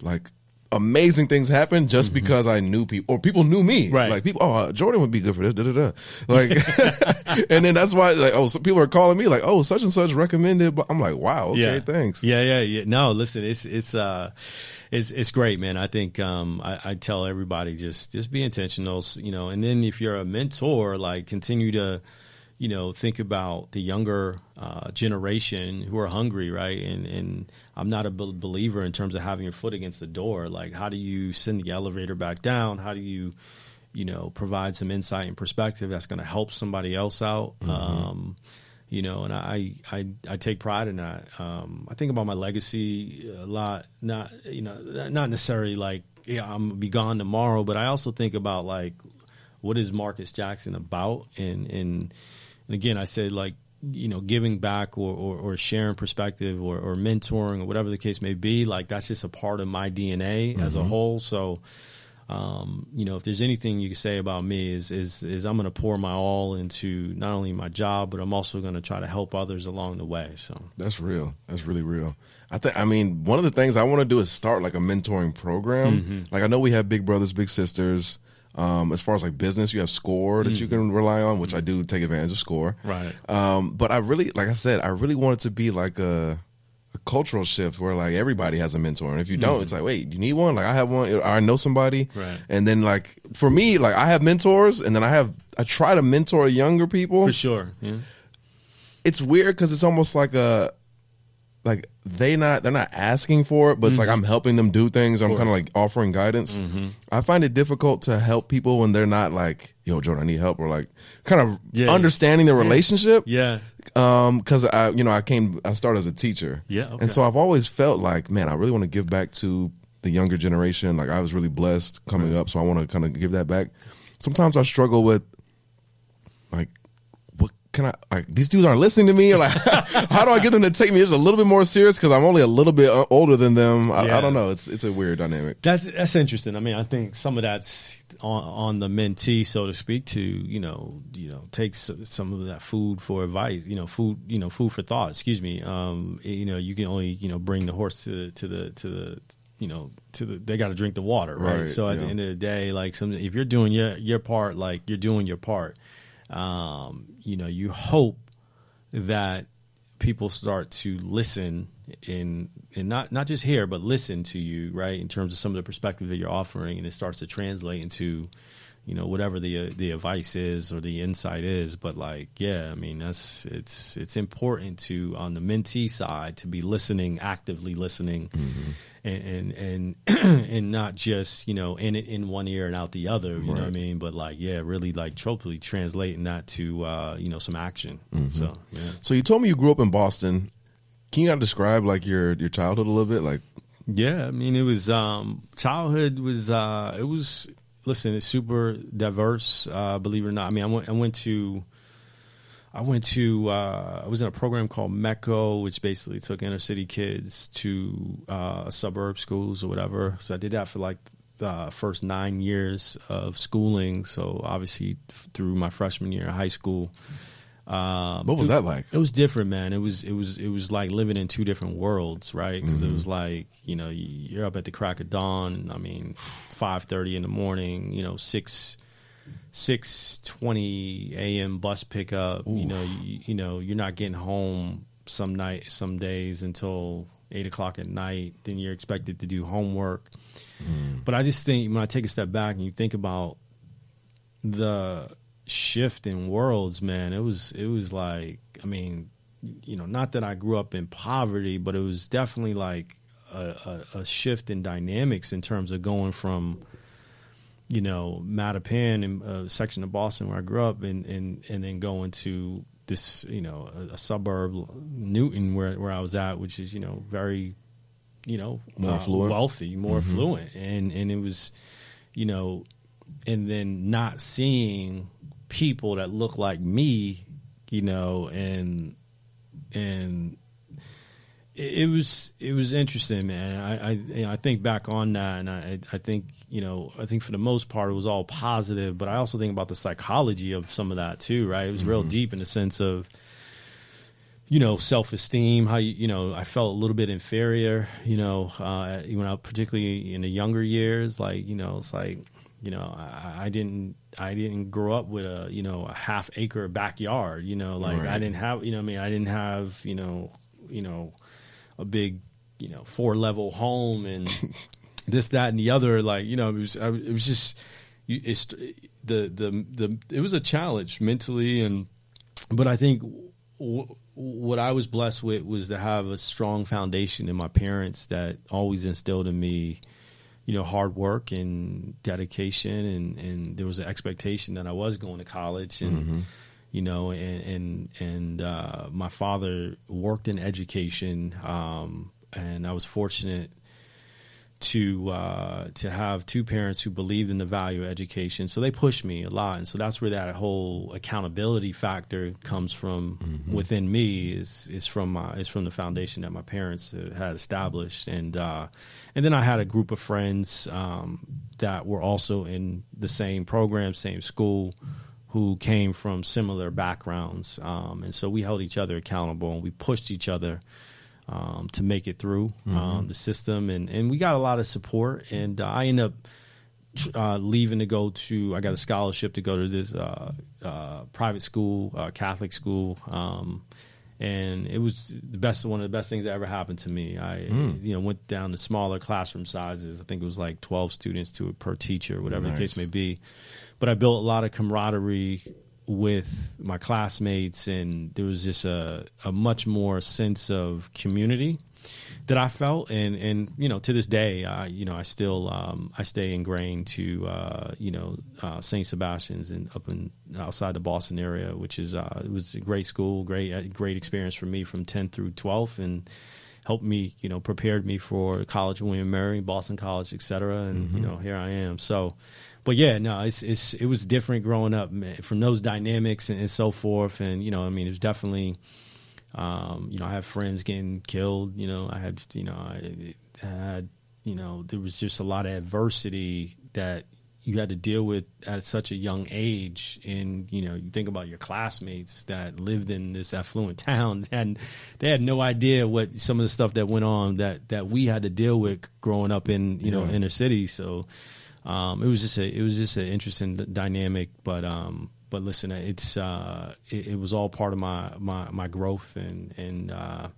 like amazing things happen just because I knew people or people knew me. Mm-hmm. Right. Like people, oh, Jordan would be good for this. Da da da. Like, [laughs] and then that's why like oh, some people are calling me like oh, such and such recommended. But I'm like, wow, okay, thanks. Yeah, yeah, yeah. No, listen, it's it's uh it's it's great, man. I think um I, I tell everybody just just be intentional, you know, and then if you're a mentor, like continue to you know think about the younger uh, generation who are hungry, right? And and I'm not a believer in terms of having your foot against the door. Like, how do you send the elevator back down? How do you you know, provide some insight and perspective that's going to help somebody else out. Um, you know, and I, I I take pride in that. Um, I think about my legacy a lot. Not you know, not necessarily like yeah, I'm gonna be gone tomorrow, but I also think about like what is Marques Jackson about, and and, and again, I said like you know, giving back or, or, or sharing perspective or, or mentoring or whatever the case may be. Like that's just a part of my DNA as a whole. So um, you know, if there's anything you can say about me is is is I'm going to pour my all into not only my job, but I'm also going to try to help others along the way. So That's real. That's really real. I think. I mean, one of the things I want to do is start like a mentoring program. Mm-hmm. Like I know we have big brothers, big sisters. Um, as far as like business, you have Score that you can rely on, which I do take advantage of Score. Mm-hmm. Right. Um, but I really, like I said, I really want it to be like a, a cultural shift where like everybody has a mentor, and if you don't, it's like, wait, you need one? Like I have one, or I know somebody, Mm-hmm. Right. And then like for me, like I have mentors, and then I have I try to mentor younger people for sure, yeah. it's weird because it's almost like a like they not they're not asking for it, but it's like I'm helping them do things. I'm kind of like offering guidance. I find it difficult to help people when they're not like, "Yo, Jordan, I need help," or like kind of Yeah. understanding the relationship. yeah, Um, because I, you know, I came, I started as a teacher. Yeah, okay. and so I've always felt like, man, I really want to give back to the younger generation. Like I was really blessed coming up, so I want to kind of give that back. Sometimes I struggle with like can I like these dudes aren't listening to me or like [laughs] how do I get them to take me just a little bit more serious because I'm only a little bit uh, older than them I, I don't know it's it's a weird dynamic That's that's interesting. I mean, I think some of that's on, on the mentee, so to speak, to you know, you know, take some of that food for advice. You know, food, you know, food for thought. Excuse me. Um, you know, you can only you know bring the horse to to the to the you know to the they got to drink the water, right? Right, so at the end of the day, like some if you're doing your your part, like you're doing your part. Um, you know, you hope that people start to listen and and not not just hear but listen to you right in terms of some of the perspective that you're offering and it starts to translate into you know whatever the uh, the advice is or the insight is but like yeah i mean that's it's it's important to on the mentee side to be listening actively listening. And and and, [clears throat] and not just you know in it in one ear and out the other you know what i mean? But like yeah really like truthfully translating that to uh you know some action. So yeah. So you told me you grew up in Boston. Can you kind of describe like your your childhood a little bit? Like Yeah, I mean it was um childhood was uh it was listen, it's super diverse, uh believe it or not. I mean I went I went to I went to uh I was in a program called METCO, which basically took inner city kids to uh suburb schools or whatever. So I did that for like the first nine years of schooling. So obviously through my freshman year of high school. Um, what was that like it was different, man. It was it was it was like living in two different worlds, right? Because it was like you know you're up at the crack of dawn. I mean, five thirty in the morning. You know, six six twenty a.m. bus pickup. You know, you, you know you're not getting home some night some days until eight o'clock at night. Then you're expected to do homework. But I just think when I take a step back and you think about the shift in worlds, man, it was it was like I mean, you know, not that I grew up in poverty, but it was definitely like a, a, a shift in dynamics in terms of going from you know Mattapan and a section of Boston where I grew up, and and and then going to this you know a, a suburb Newton where where I was at, which is you know very you know More uh, wealthy, more affluent, and and it was you know, and then not seeing people that look like me, you know, and and it, was it was interesting, man. I I, you know, I think back on that, and I I think you know I think for the most part it was all positive, but I also think about the psychology of some of that too, right? It was real deep in the sense of you know self esteem. How you you know I felt a little bit inferior, you know, uh, when I particularly in the younger years, like you know it's like you know I, I didn't I didn't grow up with a you know a half acre backyard, you know, like I didn't have you know I mean? I didn't have you know you know a big you know four level home and [laughs] this that and the other like you know it was I, it was just you, it's the the the it was a challenge mentally and but I think w- what I was blessed with was to have a strong foundation in my parents that always instilled in me you know hard work and dedication and and there was an expectation that I was going to college and Mm-hmm. you know and and and uh, my father worked in education um, and I was fortunate to uh, to have two parents who believed in the value of education. So they pushed me a lot, and so that's where that whole accountability factor comes from within me. is is from my is from the foundation that my parents uh, had established, and uh, and then I had a group of friends um, that were also in the same program, same school. Who came from similar backgrounds, um, and so we held each other accountable, and we pushed each other um, to make it through um, the system, and and we got a lot of support. And uh, I ended up uh, leaving to go to. I got a scholarship to go to this uh, uh, private school, uh, Catholic school, um, and it was the best. One of the best things that ever happened to me. I you know went down to smaller classroom sizes. I think it was like twelve students to per teacher, whatever the case may be. But I built a lot of camaraderie with my classmates, and there was just a, a much more sense of community that I felt, and and you know to this day, I you know I still um, I stay ingrained to uh, you know uh, Saint Sebastian's and up in outside the Boston area, which is uh, it was a great school, great uh, great experience for me from 10th through 12th, and helped me you know prepared me for college, William Mary, Boston College, et cetera, and you know here I am. So. But yeah, no, it's it's it was different growing up man, from those dynamics and, and so forth, and you know, I mean, it was definitely um, you know, I have friends getting killed. You know, I had, you know, I had, you know, there was just a lot of adversity that you had to deal with at such a young age. And you know, you think about your classmates that lived in this affluent [laughs] town, and they had no idea what some of the stuff that went on that that we had to deal with growing up in you know inner cities. So um, it was just a it was just an interesting dynamic, but um, but listen, it's uh, it, it was all part of my my, my growth and and uh,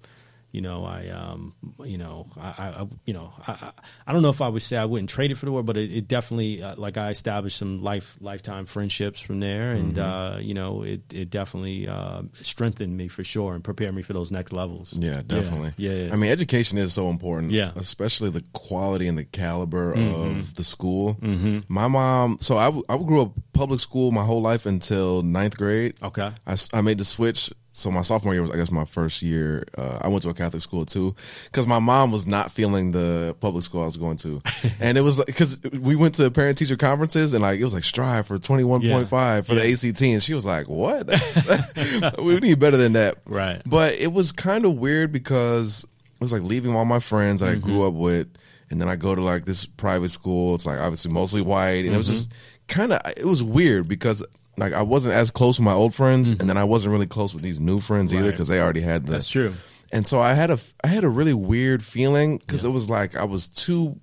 you know I um, you know I, I you know I, I don't know if I would say I wouldn't trade it for the world, but it, it definitely uh, like I established some life lifetime friendships from there, and uh, you know it it definitely uh, strengthened me for sure and prepared me for those next levels. Yeah, definitely. Yeah, yeah. I mean, education is so important. Yeah. Mm-hmm. Especially the quality and the caliber of the school. Mm-hmm. My mom, so I, I grew up public school my whole life until ninth grade. Okay. I, I made the switch. So my sophomore year was, I guess, my first year. Uh, I went to a Catholic school too, because my mom was not feeling the public school I was going to, [laughs] and it was because we went to parent teacher conferences and like it was like strive for twenty one point five for the ACT, and she was like, "What? [laughs] [laughs] We need better than that." Right. But it was kind of weird because it was like leaving all my friends that I grew up with, and then I go to like this private school. It's like obviously mostly white, and it was just kind of it was weird because like I wasn't as close with my old friends, and then I wasn't really close with these new friends either because they already had the. That's true. And so I had a I had a really weird feeling because it was like I was too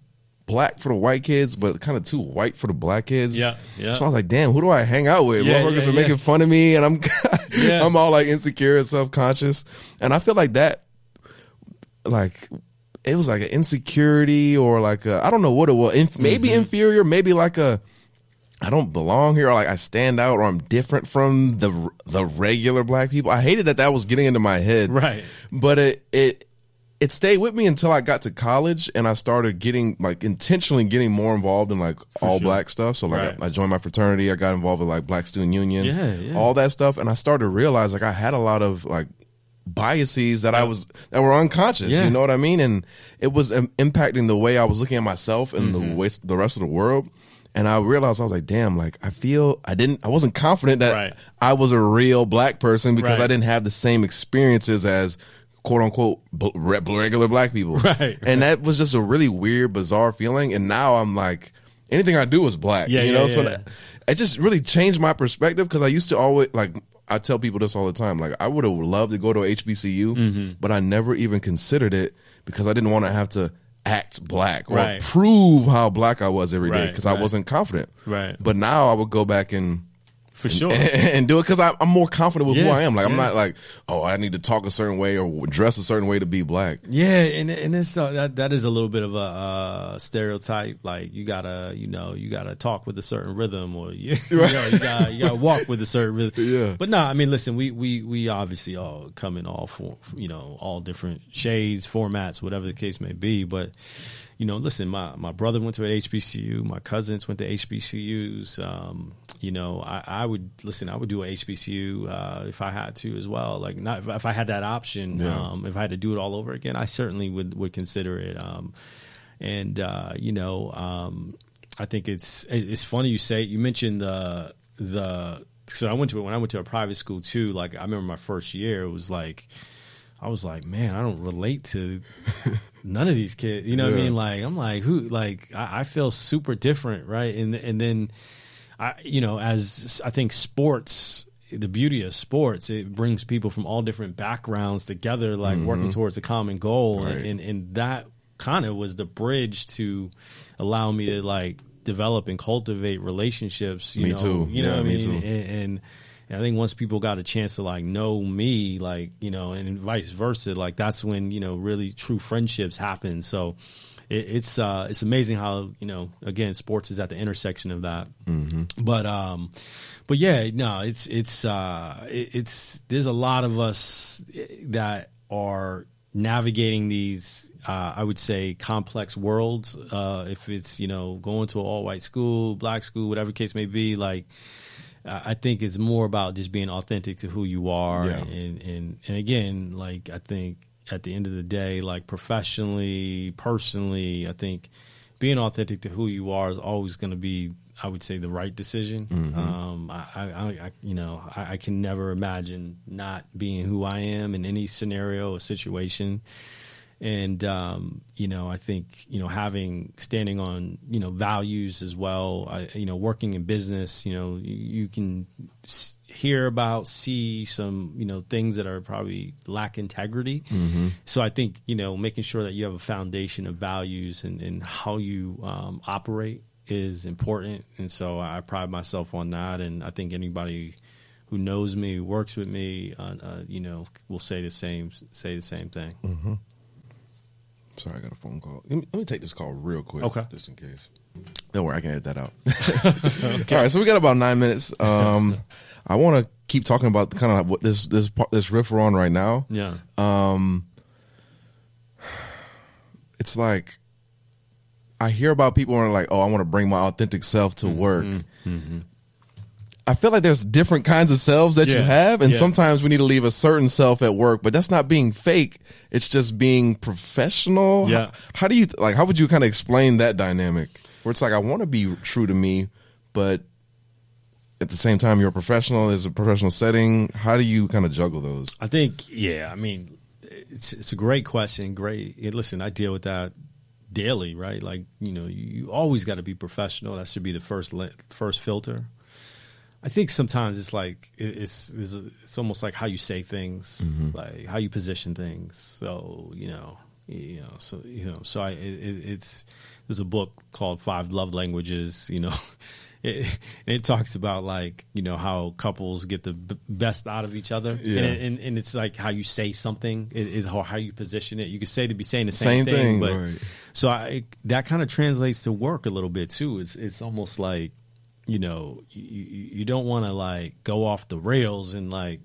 black for the white kids, but kind of too white for the black kids. Yeah, yeah. So I was like, damn, who do I hang out with? Yeah, Motherfuckers yeah, are making fun of me, and I'm [laughs] Yeah. I'm all like insecure and self conscious, and I feel like that, like. It was like an insecurity or like a, I don't know what it was. Inf- maybe Mm-hmm. inferior, maybe like a I don't belong here or like I stand out or I'm different from the the regular black people. I hated that that was getting into my head. Right. But it it it stayed with me until I got to college and I started getting like intentionally getting more involved in like all sure. black stuff. So like Right. I, I joined my fraternity, I got involved with like Black Student Union, Yeah, yeah. all that stuff and I started to realize like I had a lot of like biases that I was that were unconscious. Yeah. You know what I mean? And it was um, impacting the way I was looking at myself and Mm-hmm. the way the rest of the world. And I realized I was like, damn, like I feel I didn't I wasn't confident that Right. I was a real black person because Right. I didn't have the same experiences as quote unquote regular black people. [laughs] Right, And that was just a really weird, bizarre feeling. And now I'm like, anything I do is black. Yeah, you yeah, know, so yeah. that, it just really changed my perspective because I used to always like I tell people this all the time. Like I would have loved to go to HBCU, Mm-hmm. but I never even considered it because I didn't want to have to act black or Right. prove how black I was every day Right, because I wasn't confident. Right. But now I would go back and For sure. and do it because I'm more confident with who I am. Like I'm not like, oh, I need to talk a certain way or dress a certain way to be black. Yeah, and and it's uh, that that is a little bit of a uh, stereotype. Like you gotta, you know, you gotta talk with a certain rhythm, or you, [laughs] you know, you gotta you gotta walk with a certain rhythm. Yeah. But no, I mean, listen, we we we obviously all come in all for you know all different shades, formats, whatever the case may be. But you know, listen, my, my brother went to an HBCU, my cousins went to HBCUs. Um, you know, I, I would listen. I would do a HBCU uh, if I had to as well. Like, not if I had that option. Yeah. Um, if I had to do it all over again, I certainly would would consider it. Um, and uh, you know, um, I think it's it's funny you say you mentioned the the. So I went to when I went to a private school too. Like I remember my first year, it was like I was like, man, I don't relate to none of these kids. You know what I mean? Like I'm like who? Like I, I feel super different, right? And and then I, you know, as I think sports. The beauty of sports, it brings people from all different backgrounds together, like working towards a common goal, Mm-hmm. Right. and, and that kind of was the bridge to allow me to like develop and cultivate relationships. You Me know, too. You know Yeah, what I mean? too. And, and and I think once people got a chance to like know me, like you know, and vice versa, like that's when you know really true friendships happen. So it, it's uh, it's amazing how you know again sports is at the intersection of that. Mm-hmm. But um, but yeah, no, it's it's uh, it, it's there's a lot of us that are navigating these uh, I would say complex worlds. Uh, if it's you know going to an all white school, black school, whatever case may be, like I think it's more about just being authentic to who you are, Yeah. and and and again, like I think at the end of the day, like professionally, personally, I think being authentic to who you are is always going to be, I would say, the right decision. Um, I, I, I, I, you know, I, I can never imagine not being who I am in any scenario or situation and um, you know i think you know having standing on you know values as well I, you know working in business you know you, you can s- hear about see some you know things that are probably lack integrity. So i think you know making sure that you have a foundation of values and, and how you um, operate is important. And so i pride myself on that. And i think anybody who knows me works with me uh, uh, you know will say the same say the same thing Sorry, I got a phone call. Let me, let me take this call real quick. Okay. Just in case. Don't worry, I can edit that out. [laughs] All right, so we got about nine minutes. [laughs] Um, I want to keep talking about kind of what this this this riff we're on right now. Yeah. It's like I hear about people who are like, "Oh, I want to bring my authentic self Mm-hmm. to work." I feel like there's different kinds of selves that you have, and Yeah. sometimes we need to leave a certain self at work. But that's not being fake; it's just being professional. Yeah. How, how do you like? How would you kind of explain that dynamic? Where it's like I want to be true to me, but at the same time, you're a professional. There's a professional setting. How do you kind of juggle those? I think, yeah. I mean, it's it's a great question. Great. yeah, Listen, I deal with that daily, right? Like, you know, you, you always got to be professional. That should be the first le- first filter. I think sometimes it's like it's it's, it's almost like how you say things, mm-hmm. like how you position things. So you know, you know, so you know, so I it, it, it's there's a book called Five Love Languages. You know, [laughs] it, it talks about like you know how couples get the b- best out of each other, Yeah. and, and and it's like how you say something is is how, you position it. You could say to be saying the same, Same thing, but right. so I that kind of translates to work a little bit too. It's it's almost like you know you, you you don't want to like go off the rails and like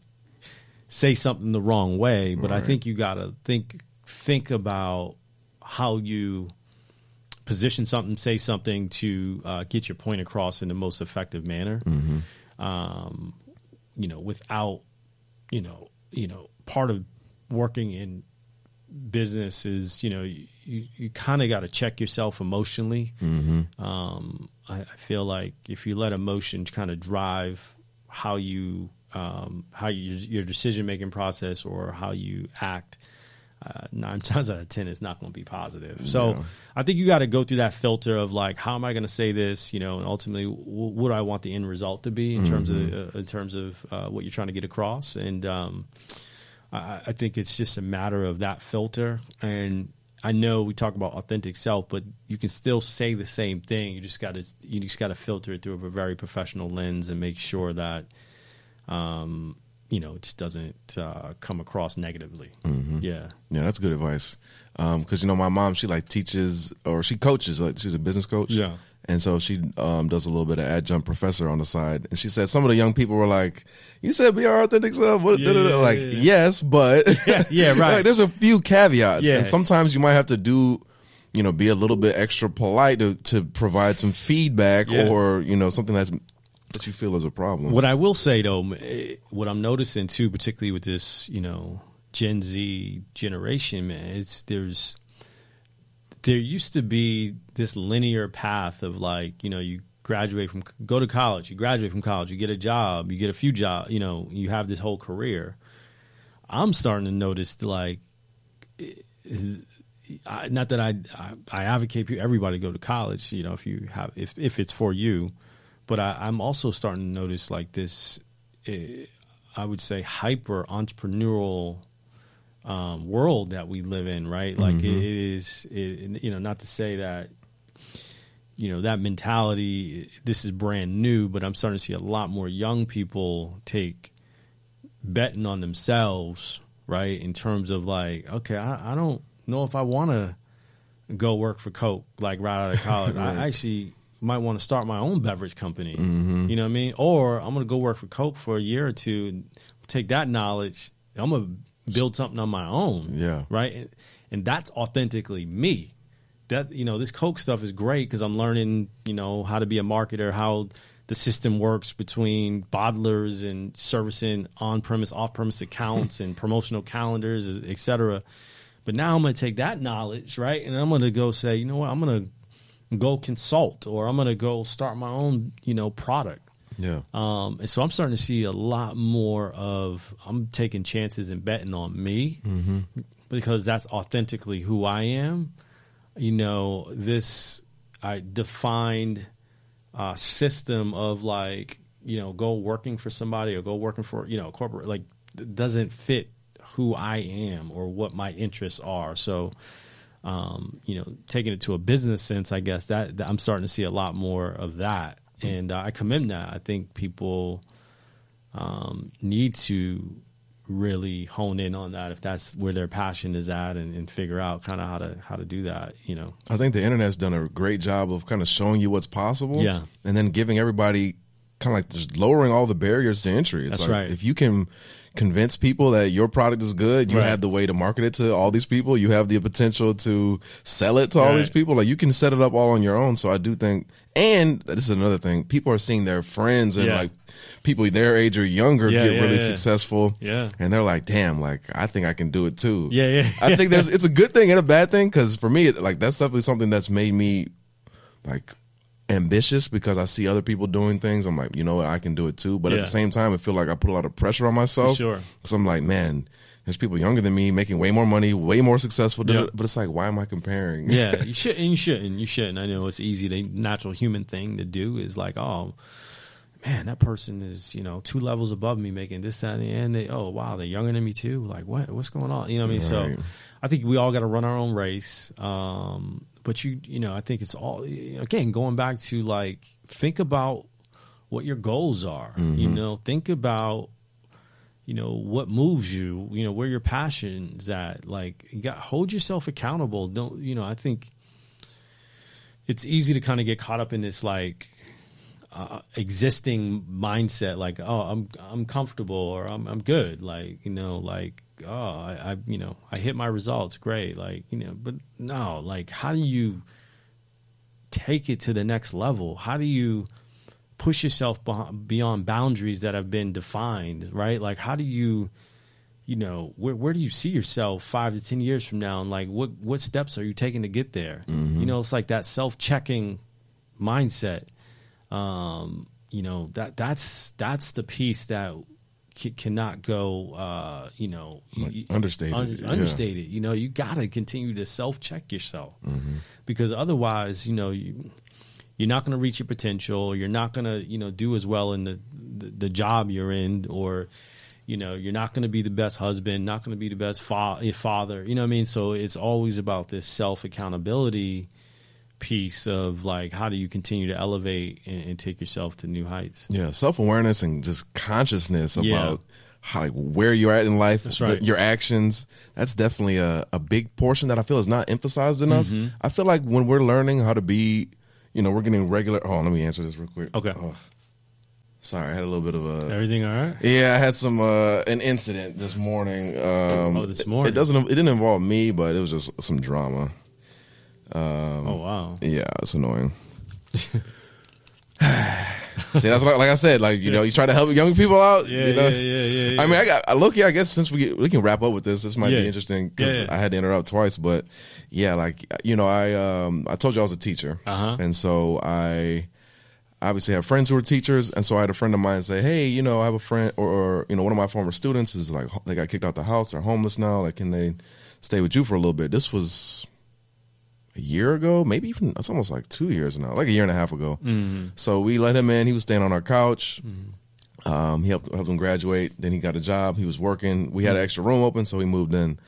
say something the wrong way, but I think you got to think think about how you position something, say something to uh, get your point across in the most effective manner. Um, you know, without you know, you know, part of working in business is you know you you kind of got to check yourself emotionally. Um, I, I feel like if you let emotion kind of drive how you um, how you, your decision making process or how you act, uh, nine [laughs] times out of ten it's not going to be positive. So Yeah. I think you got to go through that filter of like, how am I going to say this? You know, and ultimately, w- what do I want the end result to be in terms of uh, in terms of uh, what you're trying to get across? And um, I, I think it's just a matter of that filter. And I know we talk about authentic self, but you can still say the same thing. You just got to you just got to filter it through a very professional lens and make sure that um, you know it just doesn't uh, come across negatively. Yeah. Yeah, that's good advice. Because you know, my mom, she like teaches or she coaches. Like she's a business coach. Yeah. And so she um, does a little bit of adjunct professor on the side. And she said some of the young people were like, "You said be our authentic self." What, Yeah, da, da, da." like, yeah, yeah. yes, but [laughs] Yeah, yeah, [laughs] right. like, there's a few caveats, Yeah. and sometimes you might have to do. you know, be a little bit extra polite to, to provide some feedback or, you know, something that's that you feel is a problem. What I will say though, eh, what I'm noticing too, particularly with this, you know, Gen Z generation, man, it's there's there used to be this linear path of like, you know, you graduate from go to college, you graduate from college, you get a job, you get a few jobs, you know, you have this whole career. I'm starting to notice like I, not that I, I I advocate everybody go to college, you know, if you have if if it's for you, but I, I'm also starting to notice like this, eh, I would say hyper entrepreneurial um, world that we live in, right? Like it, it is, it, you know, not to say that you know that mentality. This is brand new, but I'm starting to see a lot more young people take betting on themselves, right? In terms of like, okay, I, I don't know if I want to go work for Coke like right out of [laughs] college. I actually might want to start my own beverage company. You know what I mean? Or I'm going to go work for Coke for a year or two, and take that knowledge. I'm going to build something on my own. Yeah. Right. And, and that's authentically me. That you know, this Coke stuff is great because I'm learning, you know, how to be a marketer, how the system works between bottlers and servicing on-premise, off-premise accounts [laughs] and promotional calendars, et cetera. But now I'm going to take that knowledge, right, and I'm going to go say, you know what, I'm going to go consult, or I'm going to go start my own, you know, product. Yeah. Um, and so I'm starting to see a lot more of I'm taking chances and betting on me because that's authentically who I am. You know, this I defined uh, system of like you know go working for somebody or go working for you know a corporate like doesn't fit who I am or what my interests are. So um, you know, taking it to a business sense, I guess that, that I'm starting to see a lot more of that, and uh, I commend that. I think people um, need to really hone in on that if that's where their passion is at, and, and figure out kind of how to how to do that. You know, I think the internet's done a great job of kind of showing you what's possible. Yeah. And then giving everybody kind of like just lowering all the barriers to entry. It's That's like, right. If you can convince people that your product is good, you Right. have the way to market it to all these people, you have the potential to sell it to all Right. these people. Like you can set it up all on your own. So I do think, and this is another thing, people are seeing their friends and Yeah. like people their age or younger Yeah, get yeah, really successful. Yeah. And they're like, damn, like I think I can do it too. Yeah, yeah. I think there's it's a good thing and a bad thing because for me, it, like that's definitely something that's made me like ambitious because I see other people doing things. I'm like, you know what, I can do it too. But at the same time, I feel like I put a lot of pressure on myself. sure. Because I'm like, man, there's people younger than me making way more money, way more successful. Yeah. da- But it's like, why am I comparing? yeah, [laughs] you should and you shouldn't. You shouldn't. I know it's easy. The natural human thing to do is like, oh man, that person is you know two levels above me, making this, that, and the end. they. Oh wow, they're younger than me too. Like what? What's going on? You know what I mean? So, I think we all got to run our own race. Um, but you, you know, I think it's all again going back to like think about what your goals are. You know, think about you know what moves you you know where your passions at like you got hold yourself accountable don't you know i think it's easy to kind of get caught up in this like uh, existing mindset like oh i'm i'm comfortable or i'm i'm good like you know like oh I, I you know i hit my results great like you know but no like how do you take it to the next level how do you push yourself beyond boundaries that have been defined, right? Like, how do you, you know, where where do you see yourself five to ten years from now, and like, what what steps are you taking to get there? You know, it's like that self checking mindset. Um, you know that that's that's the piece that c- cannot go. Uh, you know, Like, understated, un- yeah. Mm-hmm. understated. You know, you got to continue to self check yourself because otherwise, you know, you you're not going to reach your potential. You're not going to, you know, do as well in the, the, the job you're in, or, you know, you're not going to be the best husband, not going to be the best fa- father. You know what I mean? So it's always about this self accountability piece of like, how do you continue to elevate and, and take yourself to new heights? Yeah, self awareness and just consciousness about Yeah. how like, where you're at in life, That's the- your actions. That's definitely a, a big portion that I feel is not emphasized enough. Mm-hmm. I feel like when we're learning how to be, you know, we're getting regular. Oh, let me answer this real quick. Okay. Oh, sorry, I had a little bit of a. Everything all right? Yeah, I had some uh, an incident this morning. Um, Oh, this morning. It doesn't. It didn't involve me, but it was just some drama. Oh wow. Yeah, it's annoying. [laughs] See, that's like, like I said, like you know, you try to help young people out. Yeah, you know? yeah, yeah, yeah, yeah. I mean, I got. Yeah, I guess since we we can wrap up with this, this might Yeah. be interesting because yeah. I had to interrupt twice. But yeah, like you know, I um I told you I was a teacher, Uh-huh. and so I obviously have friends who are teachers, and so I had a friend of mine say, "Hey, you know, I have a friend, or, or you know, one of my former students is like they got kicked out the house, they're homeless now. Like, can they stay with you for a little bit?" This was a year ago, maybe even it's almost like two years now, like a year and a half ago. So we let him in. He was staying on our couch. Um, he helped helped him graduate. Then he got a job. He was working. We had an extra room open, so he moved in.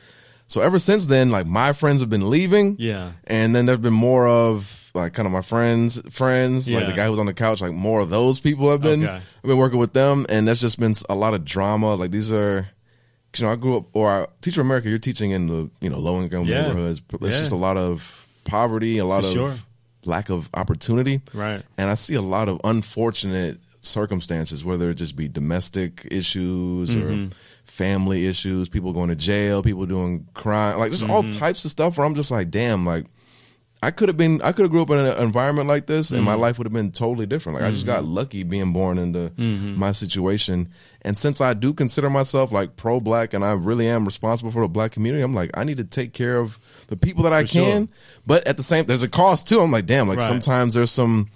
So ever since then, like my friends have been leaving. Yeah. And then there's been more of like kind of my friends, friends, like the guy who was on the couch, like more of those people have been Okay. I've been working with them, and that's just been a lot of drama. Like these are you know, I grew up or I, Teacher America. You're teaching in the you know low income Yeah. neighborhoods. but There's Yeah. just a lot of poverty, a lot For of sure. lack of opportunity, Right. and I see a lot of unfortunate circumstances, whether it just be domestic issues Mm-hmm. or family issues, people going to jail, people doing crime, like just Mm-hmm. all types of stuff. Where I'm just like, damn, like I could have been, I could have grew up in an environment like this, and my Mm-hmm. life would have been totally different. Like I just got lucky being born into Mm-hmm. my situation, and since I do consider myself like pro black, and I really am responsible for the black community, I'm like, I need to take care of the people that I For sure. can. But at the same, there's a cost too. I'm like, damn, like Right. sometimes there's some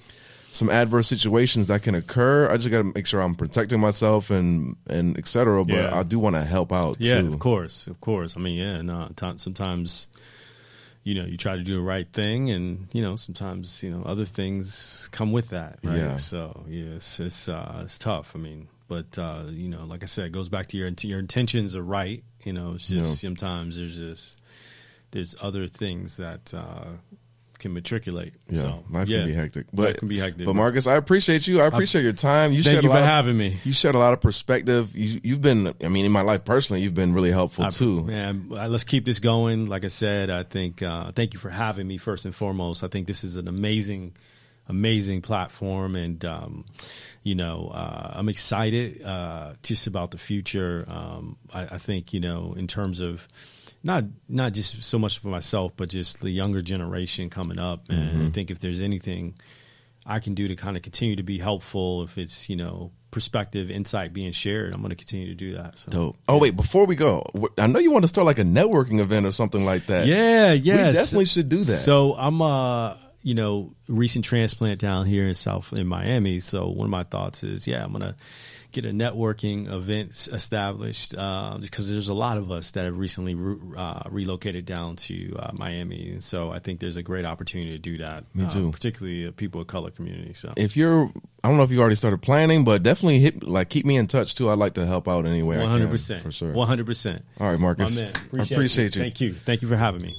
some adverse situations that can occur. I just got to make sure I'm protecting myself and and et cetera. But Yeah. I do want to help out Yeah, too. of course, of course. I mean, yeah, no. ti- Sometimes, you know, you try to do the right thing, and you know, sometimes you know other things come with that. Right? Yeah. So yeah, it's it's, uh, it's tough. I mean, but uh, you know, like I said, it goes back to your your intentions are right. You know, it's just Yeah. sometimes there's just there's other things that uh, can matriculate. Yeah, so, life yeah. can be hectic. But Life can be hectic. But Marques, I appreciate you. I appreciate your time. You Thank you for of- having me. You shared a lot of perspective. You, you've been, I mean, in my life personally, you've been really helpful I- too. Man, uh, let's keep this going. Like I said, I think uh, thank you for having me first and foremost. I think this is an amazing, amazing platform, and um, you know, uh, I'm excited uh, just about the future. Um, I, I think you know, in terms of not not just so much for myself, but just the younger generation coming up, and I think if there's anything I can do to kind of continue to be helpful, if it's you know perspective, insight being shared, I'm going to continue to do that. So. Dope. Oh wait, before we go, I know you want to start like a networking event or something like that. Yeah, yeah. We definitely should do that. So I'm uh you know, recent transplant down here in South in Miami. So one of my thoughts is, yeah, I'm gonna get a networking event established uh, because there's a lot of us that have recently re- uh, relocated down to uh, Miami, and so I think there's a great opportunity to do that. Me uh, too. particularly uh, people of color community. So If you're, I don't know if you already started planning, but definitely hit like keep me in touch too. I'd like to help out any way I can. hundred percent for sure. one hundred percent. All right, My Marques. man, I appreciate you. Thank you. Thank you for having me.